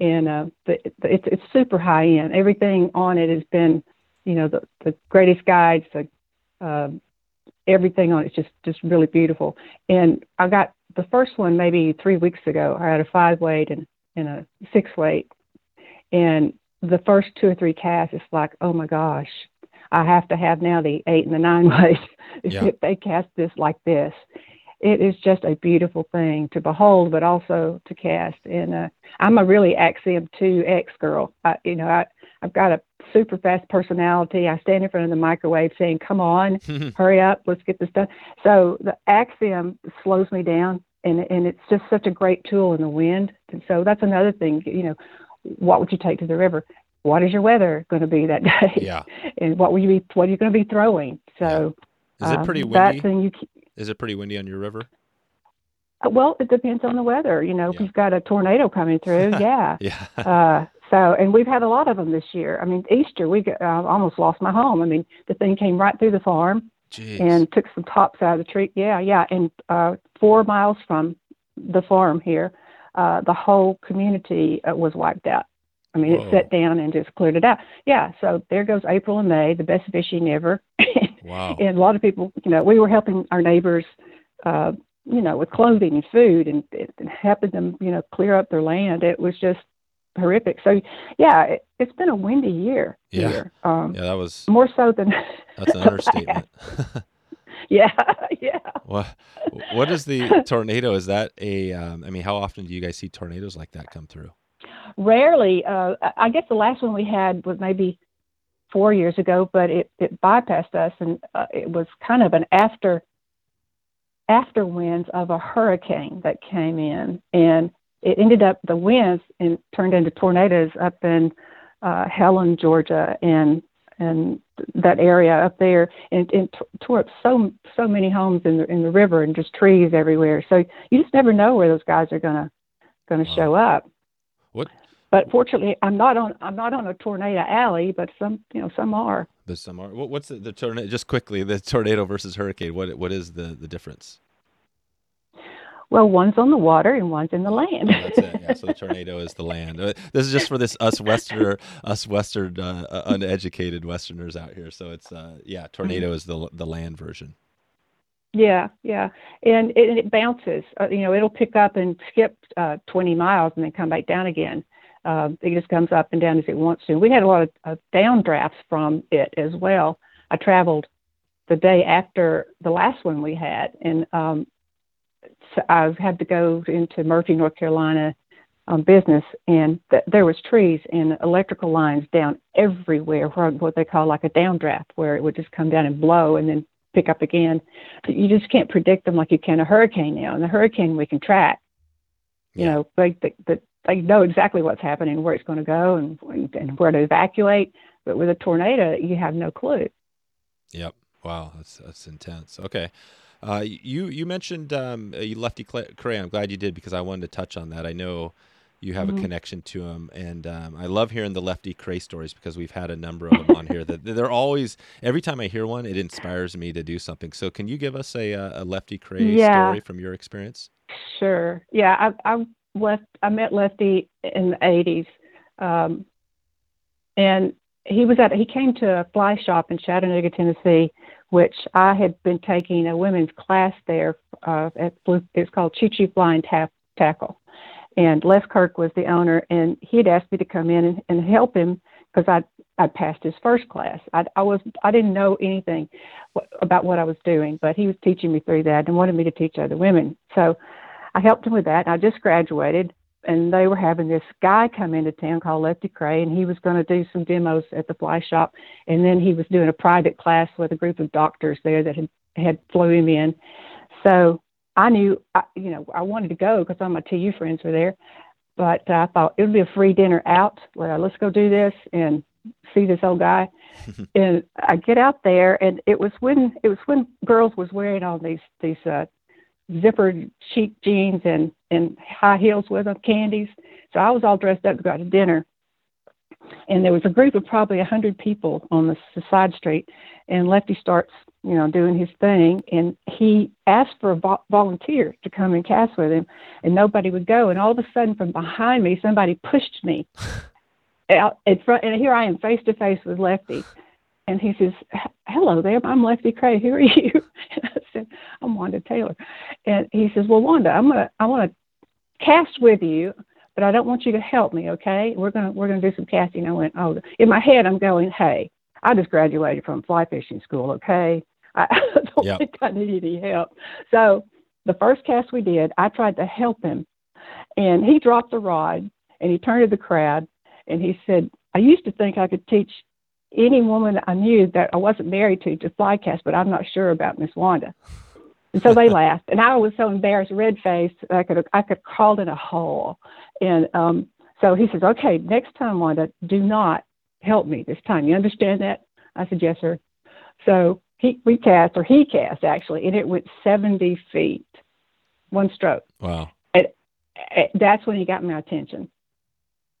and uh, the, the, it's it's super high end. Everything on it has been, you know, the the greatest guides, the um, everything on it's just just really beautiful. And I got the first one maybe three weeks ago. I had a five weight and and a six weight, and the first two or three casts, it's like, oh my gosh, I have to have now the eight and the nine *laughs* weight Yeah. if they cast this like this. It is just a beautiful thing to behold, but also to cast. And uh, I'm a really Axiom 2X girl. I, you know, I, I've got a super fast personality. I stand in front of the microwave saying, come on, *laughs* hurry up, let's get this done. So the Axiom slows me down, and and it's just such a great tool in the wind. And so that's another thing. You know, what would you take to the river? What is your weather going to be that *laughs* day? yeah. and what will you be? What are you going to be throwing? So Is it um, pretty That windy? thing you. Is it pretty windy on your river? uh, Well, it depends on the weather. You know, if Yeah. you've got a tornado coming through, *laughs* yeah. Yeah. Uh, so, and we've had a lot of them this year. I mean, Easter, we got, uh, almost lost my home. I mean, the thing came right through the farm Jeez. and took some tops out of the tree. Yeah, yeah. And uh, four miles from the farm here, uh, the whole community uh, was wiped out. I mean, Whoa. it set down and just cleared it out. Yeah. So there goes April and May, the best fishing ever. *laughs* wow. and a lot of people, you know, we were helping our neighbors, uh, you know, with clothing and food and, and helping them, you know, clear up their land. It was just horrific. So, yeah, it, it's been a windy year Yeah. here. Um, Yeah, that was More so than, *laughs* that's an *laughs* understatement. *laughs* yeah, yeah. what what is the tornado? Is that a? Um, I mean, how often do you guys see tornadoes like that come through? Rarely. Uh, I guess the last one we had was maybe four years ago, but it, it bypassed us, and uh, it was kind of an after after winds of a hurricane that came in, and it ended up the winds and turned into tornadoes up in uh, Helen, Georgia, and and that area up there, and, and t- tore up so so many homes in the in the river and just trees everywhere. So you just never know where those guys are gonna gonna Wow. show up. But fortunately, I'm not on I'm not on a tornado alley, but some you know some are. the summer? What, what's the, the tornado? Just quickly, the tornado versus hurricane. What what is the the difference? Well, one's on the water and one's in the land. Oh, that's it. Yeah. So the tornado is the land. Uh, This is just for this us Westerner, us Western uh, uh, uneducated Westerners out here. So it's uh, yeah, tornado is the the land version. yeah, yeah, and it, and it bounces. Uh, you know, it'll pick up and skip uh, 20 miles and then come back down again. Uh, it just comes up and down as it wants to. We had a lot of, of downdrafts from it as well. I traveled the day after the last one we had, and um, so I had to go into Murphy, North Carolina, on business, and th- there was trees and electrical lines down everywhere, where what they call like a downdraft, where it would just come down and blow and then pick up again. But you just can't predict them like you can a hurricane now. And the hurricane we can track. You know, like the, they, they know exactly what's happening, where it's going to go, and and where to evacuate. But with a tornado, you have no clue. Yep. Wow, that's that's intense. Okay. Uh, you you mentioned um, uh, you Lefty Kreh. I'm glad you did because I wanted to touch on that. I know you have Mhm. a connection to him, and um, I love hearing the Lefty Kreh stories because we've had a number of them on here. That they're always every time I hear one, it inspires me to do something. So, can you give us a uh, a Lefty Kreh Yeah. story from your experience? Sure. Yeah, I, I left. I met Lefty in the '80s, um, and he was at. He came to a fly shop in Chattanooga, Tennessee, which I had been taking a women's class there. Uh, at it's called Choo Choo Fly and Tap, Tackle, and Les Kirk was the owner, and he had asked me to come in and, and help him because I I passed his first class. I, I was I didn't know anything about what I was doing, but he was teaching me through that and wanted me to teach other women. So I helped him with that. I just graduated, and they were having this guy come into town called Lefty Kreh, and he was going to do some demos at the fly shop, and then he was doing a private class with a group of doctors there that had had flew him in. So I knew, I, you know, I wanted to go because all my TU friends were there, but I thought it would be a free dinner out. Well, let's go do this and see this old guy. *laughs* and I get out there, and it was when it was when girls was wearing all these these uh, zippered cheap jeans and and high heels with them, candies. So I was all dressed up to go out to dinner, and there was a group of probably a hundred people on the, the side street, and Lefty starts you know doing his thing, and he asked for a vo- volunteer to come and cast with him, and nobody would go, and all of a sudden from behind me somebody pushed me *laughs* out in front, and here I am face to face with Lefty. And he says, "Hello there, I'm Lefty Kreh. Who are you?" *laughs* And I said, "I'm Wanda Taylor." And he says, "Well, Wanda, I'm gonna, I want to cast with you, but I don't want you to help me, okay? We're gonna we're gonna do some casting. I went, oh, in my head I'm going, hey, I just graduated from fly fishing school, okay? *laughs* I, don't yep. think I need any help. So the first cast we did, I tried to help him, and he dropped the rod and he turned to the crowd and he said, I used to think I could teach any woman I knew that I wasn't married to to fly cast, but I'm not sure about Miss Wanda. And so they *laughs* laughed, and I was so embarrassed, red faced, I could I could crawled in a hole. And um, so he says, "Okay, next time, Wanda, do not help me this time. You understand that?" I said, "Yes, sir." So he we cast, or he cast actually, and it went 70 feet, one stroke. Wow. And, and that's when he got my attention.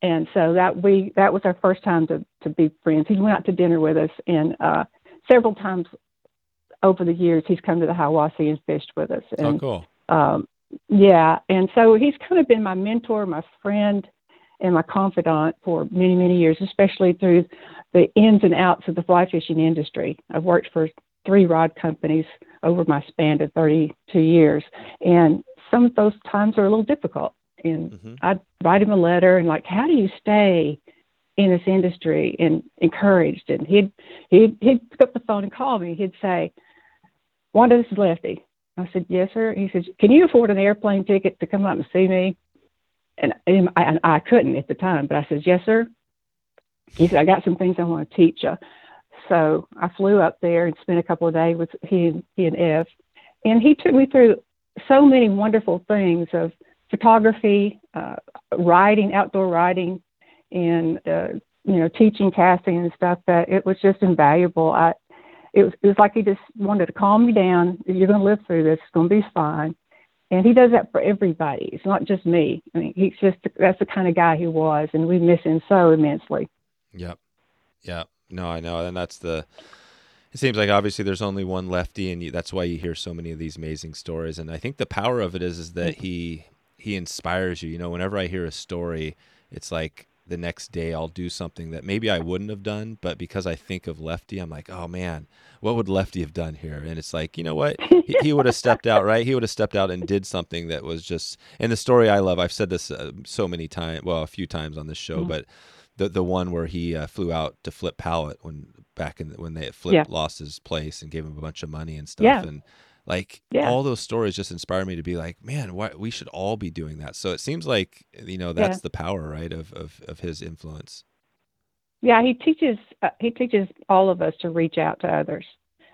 And so that we that was our first time to to be friends. He went out to dinner with us, and uh, several times over the years, he's come to the Hiwassee and fished with us. Oh, and, oh, cool. Um, yeah, and so he's kind of been my mentor, my friend, and my confidant for many, many years, especially through the ins and outs of the fly fishing industry. I've worked for three rod companies over my span of 32 years, and some of those times are a little difficult. And mm-hmm. I'd write him a letter and like, how do you stay in this industry and encouraged? And he'd he'd he'd pick up the phone and call me. He'd say, Wanda, this is Lefty. I said, Yes, sir. He said, Can you afford an airplane ticket to come out and see me? And, and, I, and I couldn't at the time, but I said, Yes, sir. He said, I got some things I want to teach you. So I flew up there and spent a couple of days with he and, he and Ev. And he took me through so many wonderful things of photography, uh, riding, outdoor riding, and, uh, you know, teaching casting and stuff that it was just invaluable. I, it was, it was like he just wanted to calm me down. You're going to live through this. It's going to be fine. And he does that for everybody. It's not just me. I mean, he's just that's the kind of guy he was, and we miss him so immensely. Yep. Yep. No, I know, and that's the. It seems like obviously there's only one lefty, and you, that's why you hear so many of these amazing stories. And I think the power of it is is that he he inspires you. You know, whenever I hear a story, it's like the next day I'll do something that maybe I wouldn't have done, but because I think of Lefty, I'm like, oh man, what would Lefty have done here? And it's like, you know what? he, he would have stepped out, right? He would have stepped out and did something that was just. And the story I love, I've said this uh, so many times, well, a few times on this show, mm-hmm. but the the one where he uh, flew out to Flip Pallot when back in when they flipped yeah. lost his place and gave him a bunch of money and stuff, yeah. and like yeah. all those stories just inspire me to be like, man, why, we should all be doing that. So it seems like you know that's yeah. the power, right, of, of of his influence. Yeah, he teaches uh, he teaches all of us to reach out to others,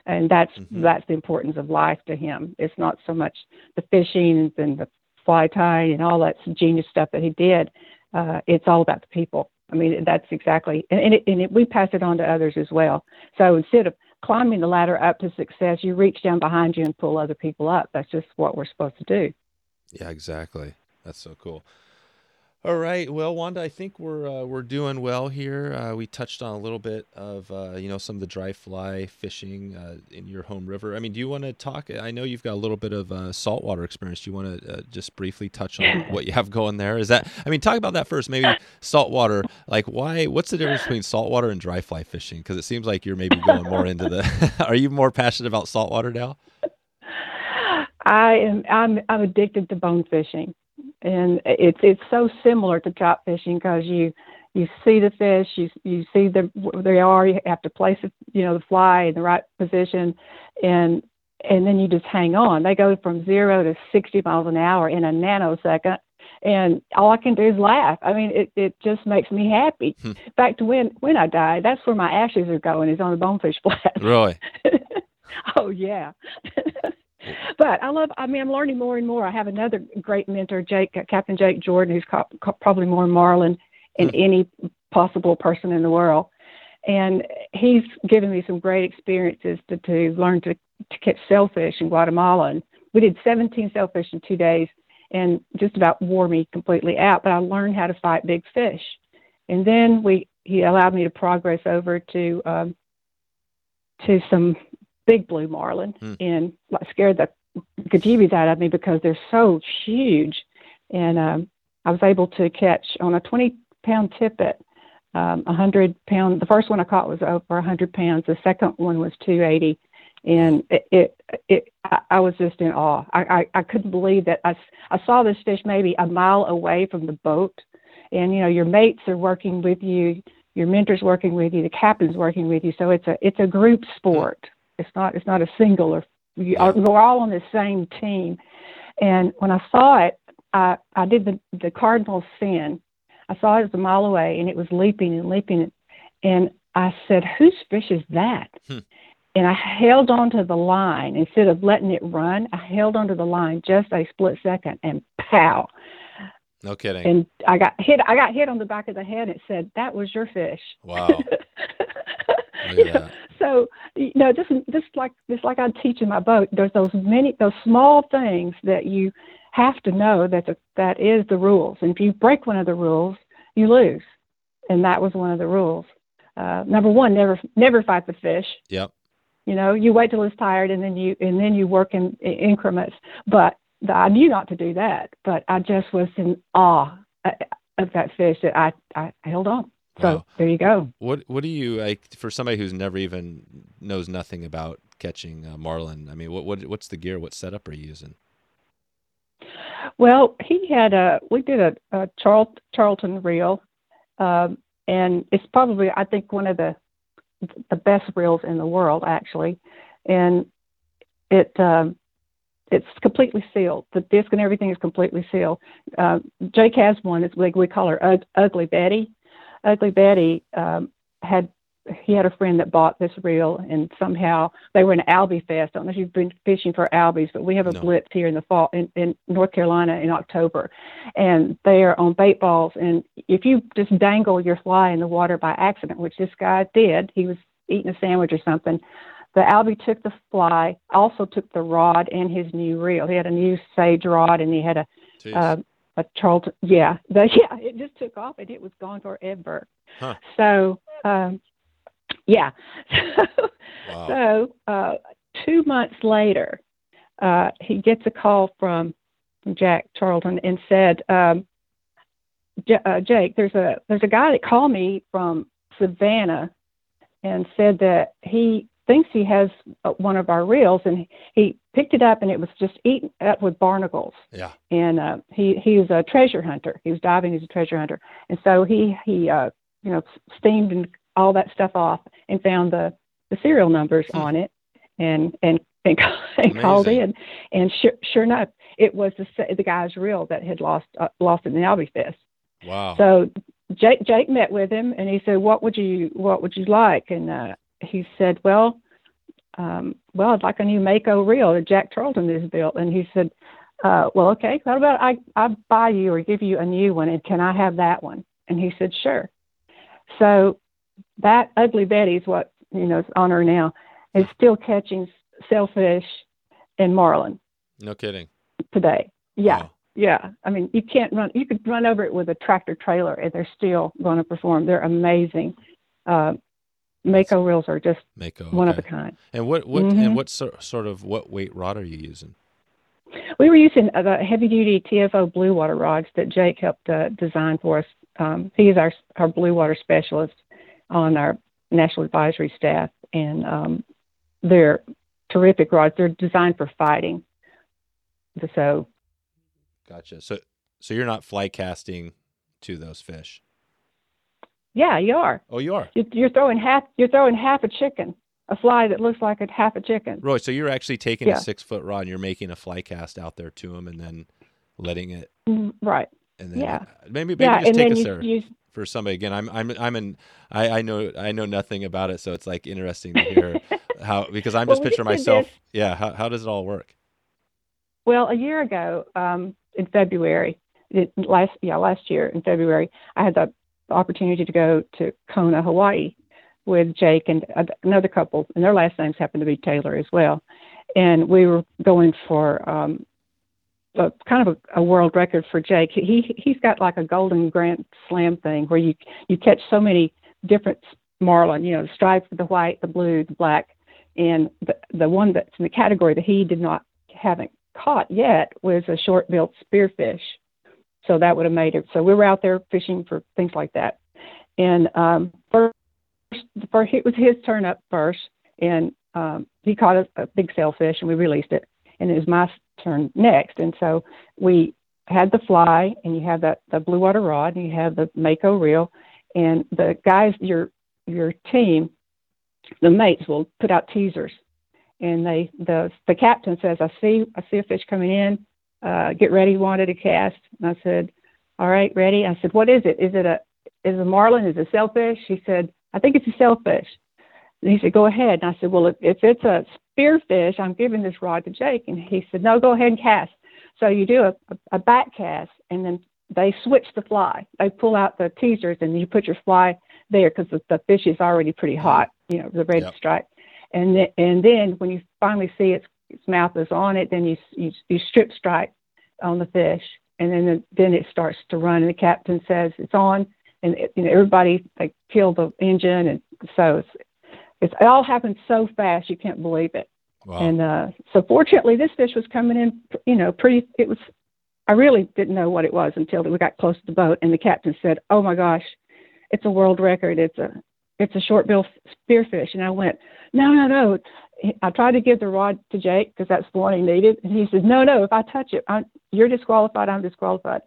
and that's mm-hmm. that's the importance of life to him. It's not so much the fishing and the fly tying and all that genius stuff that he did. Uh, it's all about the people. I mean, that's exactly, and, and, it, and it, we pass it on to others as well. So instead of climbing the ladder up to success, you reach down behind you and pull other people up. That's just what we're supposed to do. Yeah, exactly. That's so cool. All right. Well, Wanda, I think we're uh, we're doing well here. Uh, we touched on a little bit of uh, you know some of the dry fly fishing uh, in your home river. I mean, do you want to talk? I know you've got a little bit of uh, saltwater experience. Do you want to uh, just briefly touch on what you have going there? Is that I mean, talk about that first. Maybe *laughs* saltwater. Like, why? What's the difference between saltwater and dry fly fishing? Because it seems like you're maybe going more into the. *laughs* are you more passionate about saltwater now? I am. I'm. I'm addicted to bone fishing and it's it's so similar to trout fishing because you you see the fish, you you see the where they are, you have to place it, you know, the fly in the right position, and and then you just hang on. They go from zero to 60 miles an hour in a nanosecond, and all I can do is laugh. I mean, it it just makes me happy. Hmm. In fact, when when I die, that's where my ashes are going is on the bonefish *laughs* flat. Really? *laughs* oh yeah. *laughs* but I love. I mean, I'm learning more and more. I have another great mentor, Jake, uh, Captain Jake Jordan, who's co- co- probably more marlin than mm. any possible person in the world, and he's given me some great experiences to to learn to to catch sailfish in Guatemala. And we did 17 sailfish in two days, and just about wore me completely out. But I learned how to fight big fish, and then we he allowed me to progress over to um, to some big blue marlin mm. and scared the gajibis out of me because they're so huge. And um, I was able to catch on a 20 pound tippet, um, 100 pound. The first one I caught was over 100 pounds. The second one was 280. And it, it, it I, I was just in awe. I, I, I couldn't believe that I, I saw this fish maybe a mile away from the boat and you know your mates are working with you, your mentors working with you, the captain's working with you. So it's a it's a group sport. It's not it's not a single or you, Yeah. we're all on the same team. And when I saw it, I I did the the cardinal sin. I saw it as a mile away, and it was leaping and leaping, and I said, "Whose fish is that?" Hmm. And I held onto the line instead of letting it run. I held onto the line just a split second, and pow! No kidding. And I got hit. I got hit on the back of the head. It said, "That was your fish." wow. *laughs* You Look at know, that. so you know, just just like just like I teach in my boat, there's those many those small things that you have to know that the, that is the rules. And if you break one of the rules, you lose. And that was one of the rules. Uh, number one, never never fight the fish. Yep. You know, you wait till it's tired, and then you and then you work in, in increments. But the, I knew not to do that. But I just was in awe uh, of that fish that I I held on. So Wow. there you go. What What do you like for somebody who's never even knows nothing about catching uh, marlin? I mean, what what what's the gear? What setup are you using? Well, he had a. We did a, a Charl, Charlton reel, um, and it's probably I think one of the the best reels in the world actually, and it um, it's completely sealed. The disc and everything is completely sealed. Uh, Jake has one. It's like we call her Ug- Ugly Betty. Ugly Betty um, had he had a friend that bought this reel, and somehow they were in Albie Fest. I don't know if you've been fishing for Albies, but we have a No. blitz here in the fall in, in North Carolina in October, and they are on bait balls. And if you just dangle your fly in the water by accident, which this guy did, he was eating a sandwich or something. The Albie took the fly, also took the rod and his new reel. He had a new Sage rod, and he had a uh, a Charlton. Yeah, *laughs* the, yeah, it just took off and it was gone forever. Huh. So, um, yeah. *laughs* wow. So, uh, two months later, uh, he gets a call from, from Jack Charlton and said, um, J- uh, "Jake, there's a there's a guy that called me from Savannah and said that he thinks he has uh, one of our reels, and he picked it up and it was just eaten up with barnacles." yeah. and uh, he he was a treasure hunter. He was diving as a treasure hunter, and so he he uh, you know steamed and all that stuff off and found the the serial numbers Hmm. on it, and and and, *laughs* and called in, and sure, sure enough, it was the the guy's reel that had lost uh, lost in the Albie Fest. Wow. So Jake Jake met with him and he said, "What would you What would you like?" And uh, he said, "Well, um, well, I'd like a new Mako reel that Jack Charlton has built." And he said, uh, "Well, okay. How about I I buy you or give you a new one, and can I have that one?" And he said, "Sure." So that Ugly Betty's what you know is on her now is still catching sailfish and marlin no kidding. today. Yeah. Wow. Yeah, I mean, you can't run. You could run over it with a tractor trailer, and they're still going to perform. They're amazing. Uh, Mako reels are just Mako. one of a kind. And what what Mhm. and what sort sort of what weight rod are you using? We were using uh, the heavy duty TFO blue water rods that Jake helped uh, design for us. Um, he's our our blue water specialist on our national advisory staff, and um, they're terrific rods. They're designed for fighting. So Gotcha. So so you're not fly casting to those fish. Yeah, you are. Oh, you are. You- You're throwing half. You're throwing half a chicken, a fly that looks like a half a chicken. Roy, so you're actually taking Yeah. a six foot rod and you're making a fly cast out there to them and then letting it Mm, Right. and then Yeah. maybe maybe yeah, just take us you there use. for somebody again. I'm I'm I'm in I, I know I know nothing about it, so it's like interesting to hear *laughs* how because I'm just we picturing myself. this- Yeah, how how does it all work? Well, a year ago, um, in February, it, last yeah, last year in February, I had the opportunity to go to Kona, Hawaii, with Jake and another couple, and their last names happen to be Taylor as well. And we were going for um, a, kind of a, a world record for Jake. He he's got like a Golden Grand Slam thing where you you catch so many different marlin, you know, the stripes, the white, the blue, the black, and the the one that's in the category that he did not haven't caught yet was a short-billed spearfish. So that would have made it. So we were out there fishing for things like that. And um, first, first, it was his turn up first, and um, he caught a, a big sailfish, and we released it. And it was my turn next. And so we had the fly, and you have that the blue water rod, and you have the Mako reel, and the guys, your your team, the mates will put out teasers, and they the the captain says, "I see I see a fish coming in. Uh, get ready, wanted to cast." And I said, "All right, ready." I said, "What is it? Is it a is it a marlin? Is it a sailfish?" He said, "I think it's a sailfish." And he said, "Go ahead." And I said, "Well, if, if it's a spearfish, I'm giving this rod to Jake." And he said, "No, go ahead and cast." So you do a, a back cast, and then they switch the fly. They pull out the teasers, and you put your fly there because the, the fish is already pretty hot. You know, the red Yep. stripe. And then, and then when you finally see its mouth is on it, then you you, you strip strike on the fish, and then it, then it starts to run. And the captain says it's on, and it, you know everybody they kill the engine, and so it's it's it all happened so fast you can't believe it. Wow. And uh, so fortunately, this fish was coming in, you know, pretty. It was. I really didn't know what it was until we got close to the boat, and the captain said, "Oh my gosh, it's a world record. It's a it's a short bill spearfish." And I went, "No, no, no." I tried to give the rod to Jake because that's the one he needed, and he said, "No, no. If I touch it, I'm, you're disqualified. I'm disqualified."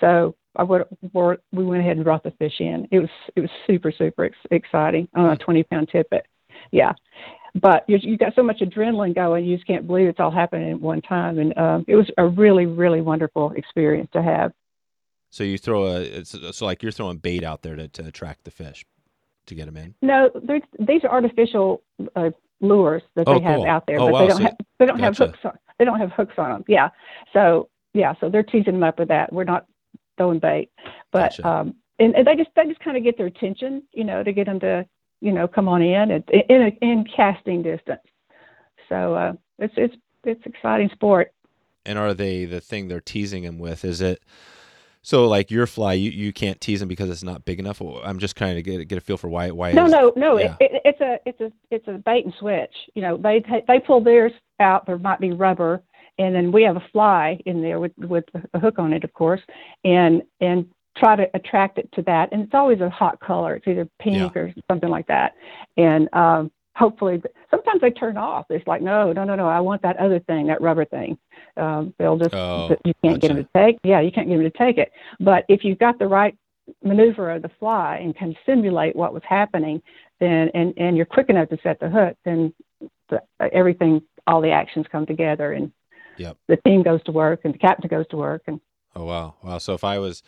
So I would, we went ahead and brought the fish in. It was it was super super ex- exciting on a 20 pound tippet. Yeah, but you you got so much adrenaline going, you just can't believe it's all happening at one time. And um, it was a really really wonderful experience to have. so you throw a it's, so like you're throwing bait out there to, to attract the fish to get them in. No, there's- these are artificial uh, lures that Oh, they have cool. out there, Oh, but wow, they don't so- have they don't have hooks on they don't have hooks on them. Yeah, so yeah, so they're teasing them up with that. We're not throwing bait, but Gotcha. um, and, and they just they just kind of get their attention, you know, to get them to you know come on in and in a, in casting distance. So uh, it's it's it's exciting sport. And are they the thing they're teasing them with? Is it so like your fly? You, you can't tease them because it's not big enough. I'm just trying to get get a feel for why why. No, no, no. yeah. It, it, it's a it's a it's a bait and switch. You know, they they pull theirs out. There might be rubber, and then we have a fly in there with with a hook on it, of course, and and try to attract it to that. And it's always a hot color. It's either pink or something like that. And um, hopefully, sometimes they turn off. It's like, no, no, no, no. I want that other thing, that rubber thing. Um, they'll just Oh, you can't get them to take. Yeah, you can't get them to take it. But if you've got the right maneuver of the fly and can simulate what was happening, then and and you're quick enough to set the hook, then the, everything, all the actions come together, and Yep. the team goes to work, and the captain goes to work, and Oh wow, wow. So if I was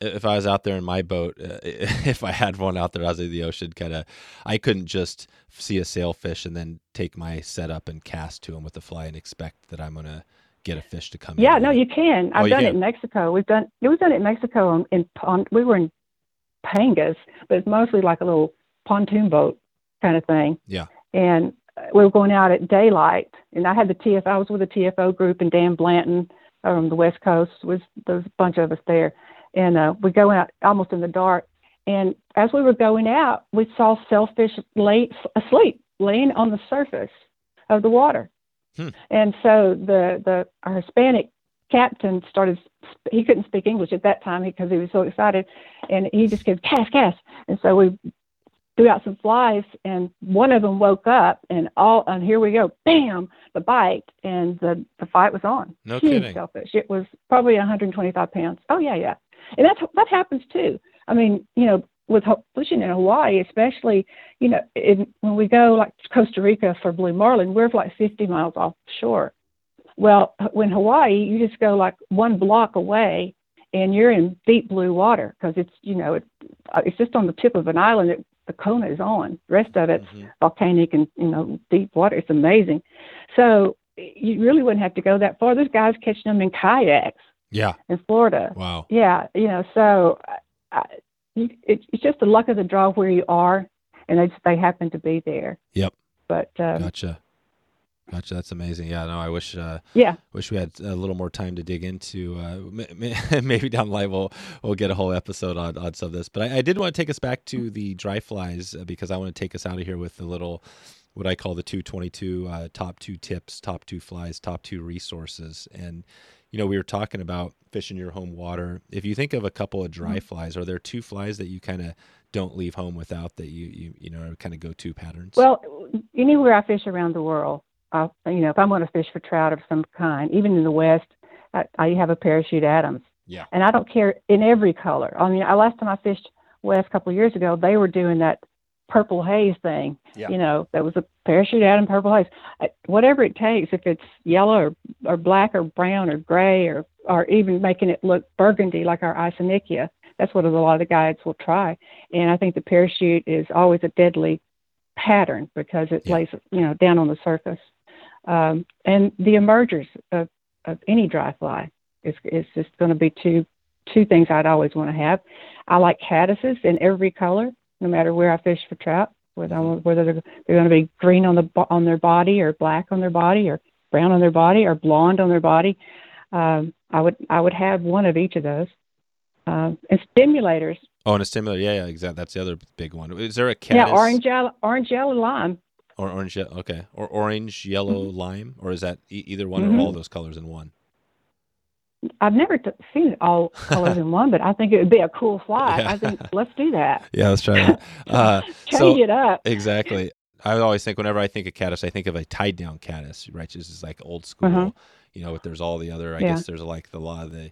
if I was out there in my boat, uh, *laughs* if I had one out there out of the ocean, kind of, I couldn't just see a sailfish and then take my setup and cast to him with the fly and expect that I'm gonna get a fish to come. yeah, in. no, you can. Oh, I've done it in Mexico. We've done we've done it in Mexico in, in pond. We were in Pangas, but it's mostly like a little pontoon boat kind of thing. Yeah. and uh, we were going out at daylight, and I had the TFO. I was with the TFO group, and Dan Blanton from the West Coast was there was a bunch of us there, and uh, we go out almost in the dark. And as we were going out, we saw sailfish lay asleep, laying on the surface of the water. Hmm. And so the the our Hispanic captain started. He couldn't speak English at that time because he was so excited, and he just goes cast, cast. And so we threw out some flies and one of them woke up and all and here we go bam the bite and the the fight was on No huge kidding. shellfish it was probably 125 pounds oh yeah yeah and that's that happens too i mean you know with fishing in hawaii especially you know in, when we go like to costa rica for blue marlin we're like 50 miles offshore well when hawaii you just go like one block away and you're in deep blue water because it's you know it, uh, it's just on the tip of an island that the Kona is on. The rest of it's Mhm. volcanic and you know deep water. It's amazing. So you really wouldn't have to go that far. There's guys catching them in kayaks Yeah. in Florida. Wow. Yeah, you know. So I, it, it's just the luck of the draw where you are, and they just, they happen to be there. Yep. But um, Gotcha. Gotcha. That's amazing. Yeah. No, I wish. Uh, yeah, Wish we had a little more time to dig into. Uh, *laughs* maybe down the line we'll we'll get a whole episode on, on some of this. But I, I did want to take us back to the dry flies uh, because I want to take us out of here with a little what I call the 222 uh, top two tips, top two flies, top two resources. And you know we were talking about fishing your home water. If you think of a couple of dry mm-hmm. flies, are there two flies that you kind of don't leave home without that you you you know are kind of go to patterns? Well, anywhere I fish around the world, I, you know, if I'm going to fish for trout of some kind, even in the West, I, I have a parachute Adams. Yeah. And I don't care in every color. I mean, I, last time I fished west a couple of years ago, they were doing that purple haze thing. Yeah. You know, that was a parachute Adam purple haze. Whatever it takes, if it's yellow or, or black or brown or gray or or even making it look burgundy like our Isonychia, that's what a lot of the guides will try. And I think the parachute is always a deadly pattern because it Yeah. lays you know down on the surface. Um, and the emergers of, of any dry fly is is just going to be two two things I'd always want to have. I like caddises in every color, no matter where I fish for trout, whether want- whether they're, they're going to be green on the on their body or black on their body or brown on their body or blonde on their body. Um, I would I would have one of each of those. Um, and stimulators, Oh, and a stimulator. Yeah, yeah, exactly. That's the other big one. Is there a caddis yeah, orange yellow, orange yellow lime. or orange? Okay, or orange, yellow, lime, or is that e- either one Mhm. or all those colors in one? I've never t- seen it all *laughs* colors in one, but I think it would be a cool fly. Yeah. I think let's do that. *laughs* Yeah, let's try that. *laughs* Uh, Change so it up. exactly. I always think whenever I think of caddis, I think of a tied down caddis, right? This is like old school. Uh-huh. You know, but there's all the other. I Yeah. guess there's like the lot of the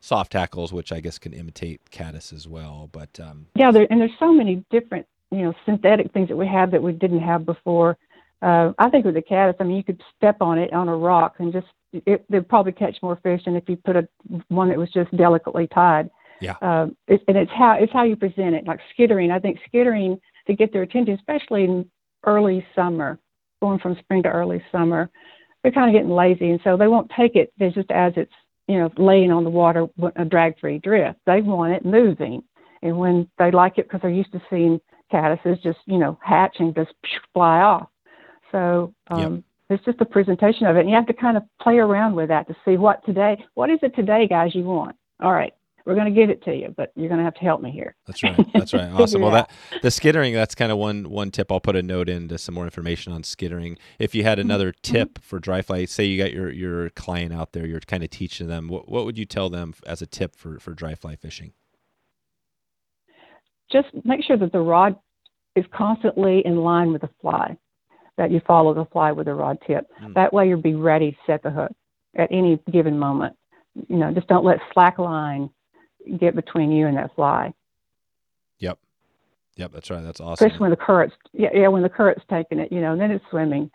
soft hackles, which I guess can imitate caddis as well. But um, Yeah, there, and there's so many different, you know, synthetic things that we have that we didn't have before. Uh, I think with the caddis, I mean, you could step on it on a rock and just it, they'd probably catch more fish than if you put a one that was just delicately tied. Yeah. Um, it, and it's how it's how you present it. Like skittering, I think skittering to get their attention, especially in early summer, going from spring to early summer, they're kind of getting lazy, and so they won't take it They just as it's you know laying on the water, a drag-free drift. They want it moving, and when they like it because they're used to seeing caddises just you know hatch and just fly off. So um, it's just a presentation of it, and you have to kind of play around with that to see what today, what is it today, guys? You want? All right, we're going to give it to you, but you're going to have to help me here. That's right. That's right. *laughs* Awesome. Well, that the skittering. That's kind of one one tip. I'll put a note into some more information on skittering. If you Mm-hmm. had another tip for dry fly, say you got your your client out there, you're kind of teaching them. What what would you tell them as a tip for for dry fly fishing? just make sure that the rod is constantly in line with the fly, that you follow the fly with the rod tip. Mm. That way you'll be ready to set the hook at any given moment. You know, just don't let slack line get between you and that fly. Yep. Yep. That's right. That's awesome. Especially when the current's yeah, yeah, when the current's taking it, you know, and then it's swimming.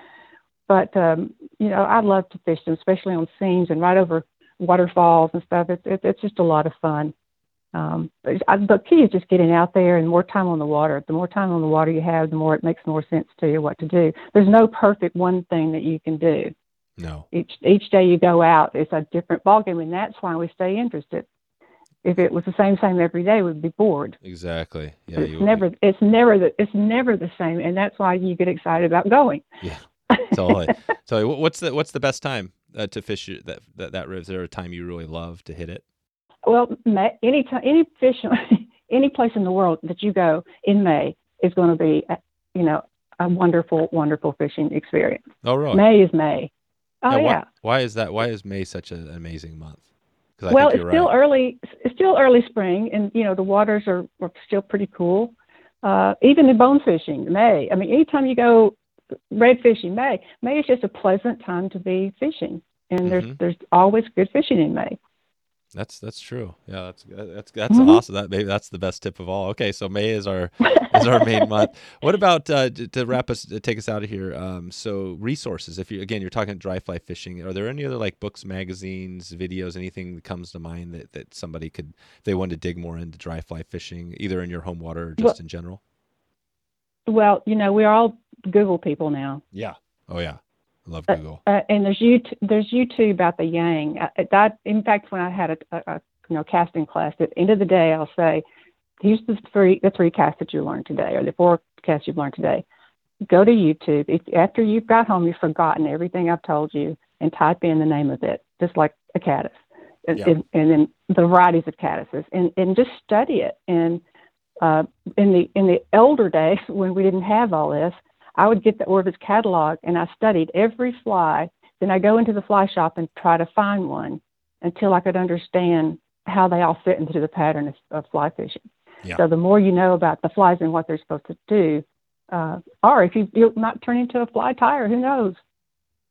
But um, you know, I love to fish them, especially on seams and right over waterfalls and stuff. It's it's, it's just a lot of fun. Um, but I, the key is just getting out there and more time on the water. The more time on the water you have, the more it makes more sense to you what to do. There's no perfect one thing that you can do. No. Each each day you go out, it's a different ballgame, and that's why we stay interested. If it was the same same every day, we'd be bored. Exactly. Yeah. But it's you- never it's never the it's never the same, and that's why you get excited about going. Yeah. *laughs* Totally. totally. Wh- What's the what's the best time uh, to fish that that that river? Is there a time you really love to hit it? Well, May, any time, any fish, *laughs* any place in the world that you go in May is going to be, uh, you know, a wonderful, wonderful fishing experience. Oh, really? May is May. Oh Yeah, yeah. why, why is that? Why is May such an amazing month? Well, it's still right. early. It's still early spring, and you know the waters are, are still pretty cool. Uh, even in bone fishing, May. I mean, anytime you go red fishing, May. May is just a pleasant time to be fishing, and Mhm. there's there's always good fishing in May. That's that's true. Yeah, that's that's that's Mhm. awesome. That maybe that's the best tip of all. Okay, so May is our is our main month. *laughs* What about uh, to, to wrap us to take us out of here? Um, so resources. If you again you're talking dry fly fishing, are there any other like books, magazines, videos, anything that comes to mind that, that somebody could they want to dig more into dry fly fishing, either in your home water or just Well- in general? Well, you know, we're all Google people now. Yeah. Oh yeah, love Uh, Google. Uh, and there's YouTube, there's YouTube about the yang. Uh, that, in fact, when I had a, a, a you know casting class, at the end of the day, I'll say, here's the three the three casts that you learned today, or the four casts you've learned today. Go to YouTube. If after you've got home, you've forgotten everything I've told you, and type in the name of it, just like a caddis, and, Yeah. and, and then the varieties of caddises, and and just study it. And uh, in the in the older days *laughs* when we didn't have all this, I would get the Orvis catalog and I studied every fly. Then I go into the fly shop and try to find one until I could understand how they all fit into the pattern of, of fly fishing. Yeah. So the more you know about the flies and what they're supposed to do, uh, or if you you might turn into a fly tire, who knows?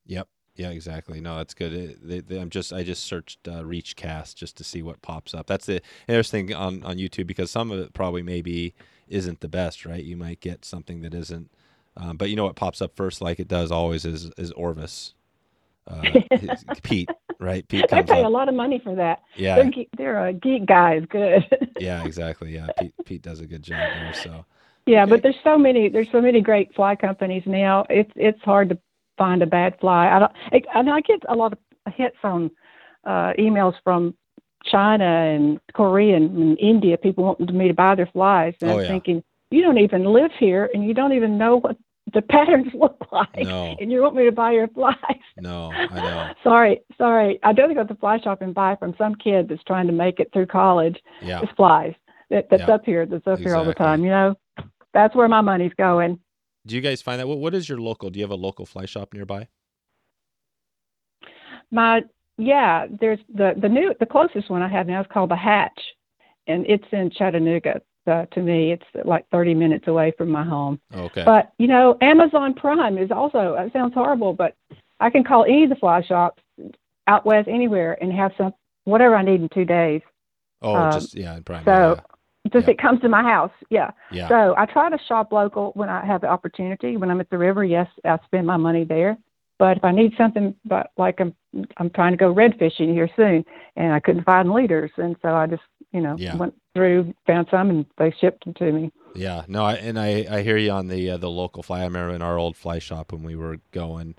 Yep. Yeah, exactly. No, that's good. It, they, they, I'm just I just searched uh, Reach Cast just to see what pops up. That's the interesting on on YouTube because some of it probably maybe isn't the best, right? You might get something that isn't. Um, but you know what pops up first, like it does always, is is Orvis, uh, *laughs* Pete, right? Pete They pay up. a lot of money for that. Yeah, They're, ge- they're a geek guys. Good. *laughs* yeah, exactly. Yeah, Pete, Pete does a good job there. So Yeah, Okay. but there's so many there's so many great fly companies now. It's it's hard to find a bad fly. I don't I, I know I get a lot of hits on uh emails from China and Korea and, and India, people wanting me to buy their flies. And Oh, I'm yeah. thinking, you don't even live here and you don't even know what the *laughs* patterns look like. No. And you want me to buy your flies. no, I *laughs* know. sorry, sorry. I don't go to the fly shop and buy from some kid that's trying to make it through college Yeah, with flies. That that's Yeah. up here, that's up here all the time, you know? That's where my money's going. do you guys find that? What what is your local? Do you have a local fly shop nearby? My yeah, there's the the new the closest one I have now is called the Hatch, and it's in Chattanooga. Uh, to me, it's like 30 minutes away from my home. Okay. But you know, Amazon Prime is also. It sounds horrible, but I can call any of the fly shops out west anywhere and have some whatever I need in two days. oh, um, just yeah, in Prime. so- Just Yeah. it comes to my house. Yeah. yeah, yeah. So I try to shop local when I have the opportunity. When I'm at the river, yes, I spend my money there. But if I need something, but like I'm I'm trying to go red fishing here soon, and I couldn't find leaders, and so I just you know Yeah. went through, found some, and they shipped them to me. Yeah, no, I, and I, I hear you on the uh, the local fly. I remember in our old fly shop when we were going,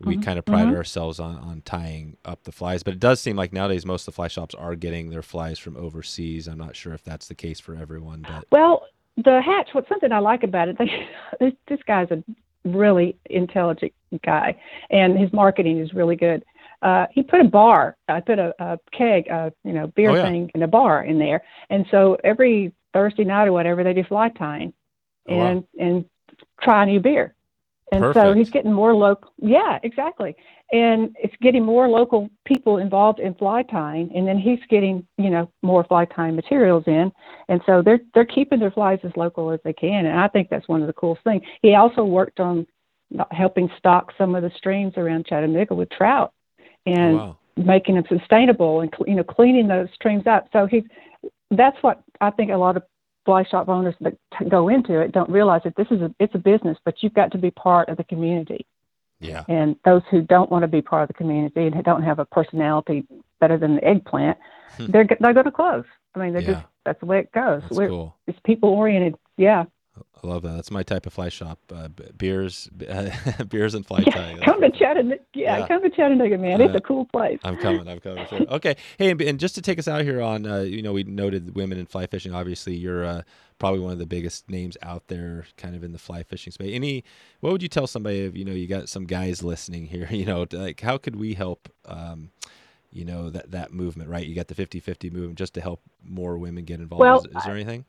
we Mhm, kind of prided mhm. ourselves on, on tying up the flies. But it does seem like nowadays most of the fly shops are getting their flies from overseas. I'm not sure if that's the case for everyone, but Well, the hatch. What's something I like about it? They, *laughs* this, this guy's a really intelligent guy, and his marketing is really good. Uh, he put a bar. I put a, a keg, a you know, beer Oh, yeah. thing, in a bar in there, and so every Thursday night or whatever, they do fly tying, Oh, wow. and and try new beer. And so he's getting more local. Yeah, exactly. And it's getting more local people involved in fly tying, and then he's getting you know more fly tying materials in, and so they're they're keeping their flies as local as they can, and I think that's one of the coolest things. He also worked on helping stock some of the streams around Chattanooga with trout, and Oh, wow. making them sustainable and you know cleaning those streams up. So he's that's what I think a lot of fly shop owners that go into it don't realize that this is a it's a business, but you've got to be part of the community. Yeah, And those who don't want to be part of the community and who don't have a personality better than the eggplant, Hmm. they're they're going to close. I mean, they're Yeah. just that's the way it goes. that's We're, cool. It's people oriented. Yeah. I love that. That's my type of fly shop. Uh, beers, *laughs* beers and fly Yeah. tying. *laughs* Come to Chattanooga. Yeah, Yeah. come to Chattanooga, man. It's Uh, a cool place. I'm coming. I'm coming. Sure. Okay. Hey, and, and just to take us out here on, uh, you know, we noted women in fly fishing. Obviously, you're uh, probably one of the biggest names out there, kind of in the fly fishing space. Any, what would you tell somebody if you know you got some guys listening here? *laughs* You know, like how could we help? Um, you know that that movement, right? You got the 50-50 movement just to help more women get involved. Well, is, is there anything?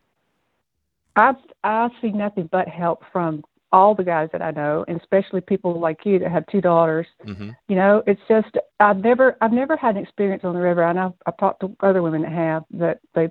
I I see nothing but help from all the guys that I know, and especially people like you that have two daughters. Mm-hmm. You know, it's just I've never I've never had an experience on the river. I know I've talked to other women that have that they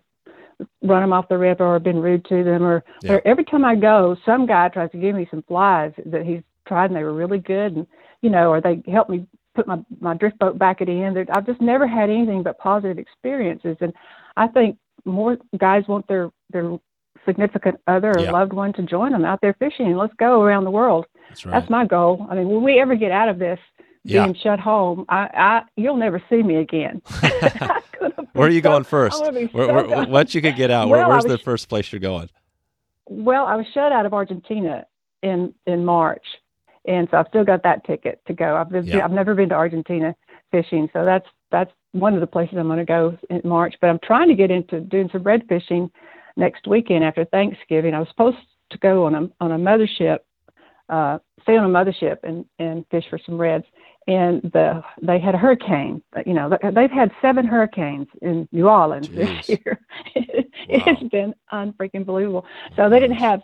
run them off the river or been rude to them or, Yeah. or every time I go, some guy tries to give me some flies that he's tried and they were really good and you know, or they help me put my my drift boat back at the end. I've just never had anything but positive experiences, and I think more guys want their their significant other or Yeah. loved one to join them out there fishing. Let's go around the world. That's right. That's my goal. I mean, when we ever get out of this Yeah. being shut home, I, I you'll never see me again. I'm gonna be Where are you so- going first? I'm gonna be Where, so where, once you could get out, Well, where, where's was- the first place you're going? Well, I was shut out of Argentina in in March, and so I've still got that ticket to go. I've been, Yeah. I've never been to Argentina fishing, so that's that's one of the places I'm going to go in March. But I'm trying to get into doing some red fishing next weekend after Thanksgiving. I was supposed to go on a on a mothership, uh, stay on a mothership and and fish for some reds. And the they had a hurricane. You know, they've had seven hurricanes in New Orleans Jeez. this year. *laughs* Wow. it's been unfreaking believable. So they didn't have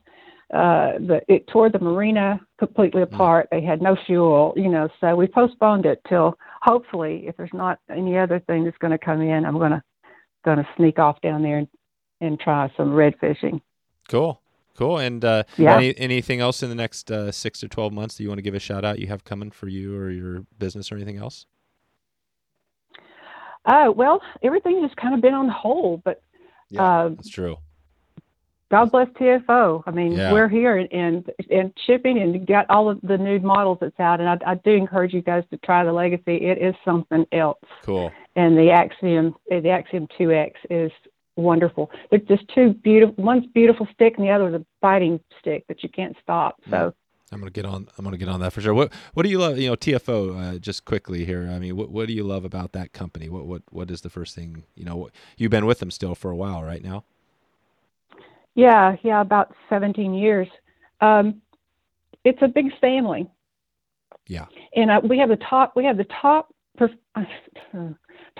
uh the it tore the marina completely Hmm. apart. They had no fuel, you know, so we postponed it till hopefully if there's not any other thing that's gonna come in, I'm gonna gonna sneak off down there and, and try some red fishing. Cool. Cool. And uh, Yeah. any, anything else in the next uh, six to 12 months that you want to give a shout out you have coming for you or your business or anything else? Oh well, everything just kind of been on hold, but Uh, That's true. God bless TFO. I mean, Yeah. we're here and, and and shipping and got all of the new models that's out, and I, I do encourage you guys to try the Legacy. It is something else, Cool. and the Axiom, the Axiom 2X is wonderful. They're just two beautiful. One's beautiful stick, and the other is a fighting stick that you can't stop. So. I'm gonna get on. I'm gonna get on that for sure. What What do you love? You know, TFO. Uh, just quickly here. I mean, what What do you love about that company? What What What is the first thing? You know, what, you've been with them still for a while, right now. Yeah, yeah, about 17 years. Um, it's a big family. Yeah. And uh, we have the top, we have the top, *laughs*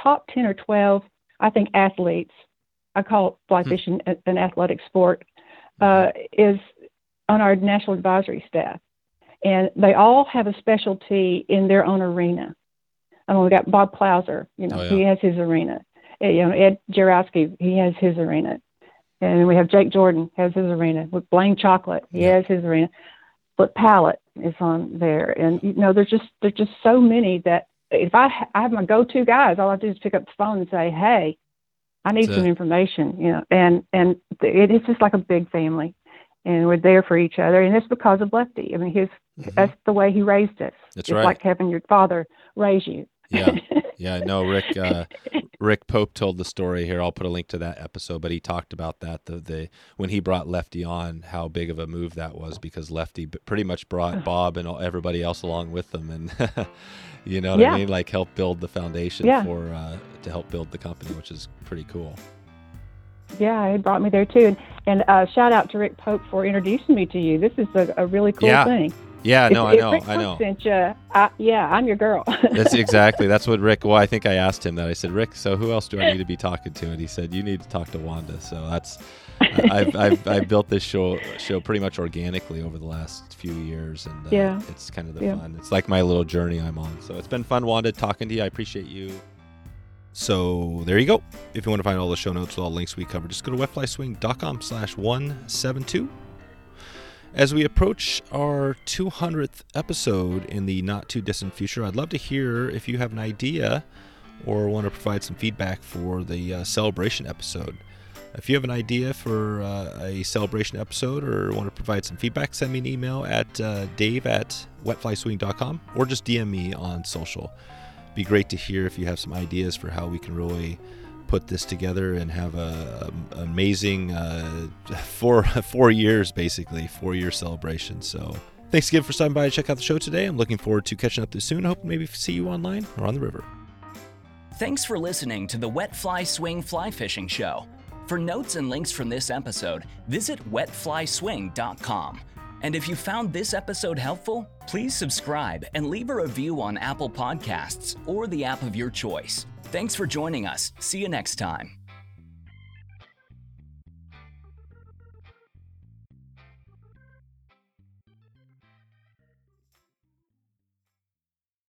top 10 or 12, I think, athletes. I call fly Hmm. fishing a- an athletic sport, uh, is on our national advisory staff. And they all have a specialty in their own arena. I mean, we got Bob Clouser, you know, Oh, yeah. he has his arena. Uh, You know, Ed Jaworowski, he has his arena. And we have Jake Jordan has his arena with Blane Chocklett. He Yeah. has his arena. But Pallot is on there, and you know, there's just there's just so many that if I I have my go-to guys, all I do is pick up the phone and say, "Hey, I need some information," you know, and and it is just like a big family, and we're there for each other, and it's because of Lefty. I mean, his Mhm. that's the way he raised us. That's Just right. like having your father raise you. Yeah. *laughs* Yeah, no, Rick. Uh, Rick Pope told the story here. I'll put a link to that episode, but he talked about that the the when he brought Lefty on, how big of a move that was because Lefty pretty much brought Bob and all, everybody else along with them, and *laughs* you know what Yeah. I mean, like help build the foundation Yeah. for uh, to help build the company, which is pretty cool. Yeah, he brought me there too, and and uh, shout out to Rick Pope for introducing me to you. This is a, a really cool Yeah. thing. Yeah, If- no, I if know, Rick I know. Sent you, I, yeah, I'm your girl. *laughs* That's exactly that's what Rick. Well, I think I asked him that. I said, Rick, so who else do I need to be talking to? And he said, you need to talk to Wanda. So that's I- I've, *laughs* I've I've built this show show pretty much organically over the last few years, and uh, Yeah. it's kind of the Yeah. fun. It's like my little journey I'm on. So it's been fun, Wanda, talking to you. I appreciate you. So there you go. If you want to find all the show notes with all the links we covered, just go to wetflyswing.com slash 172. As we approach our 200th episode in the not too distant future, I'd love to hear if you have an idea or want to provide some feedback for the uh, celebration episode. If you have an idea for uh, a celebration episode or want to provide some feedback, send me an email at uh, dave at wetflyswing.com or just DM me on social. Be great to hear if you have some ideas for how we can really put this together and have a, a amazing uh, *laughs* four *laughs* four years basically four year celebration. So thanks again for stopping by to check out the show today. I'm looking forward to catching up soon. I hope maybe see you online or on the river. Thanks for listening to the Wet Fly Swing Fly Fishing Show. For notes and links from this episode, visit wetflyswing.com. And if you found this episode helpful, please subscribe and leave a review on Apple Podcasts or the app of your choice. Thanks for joining us. See you next time.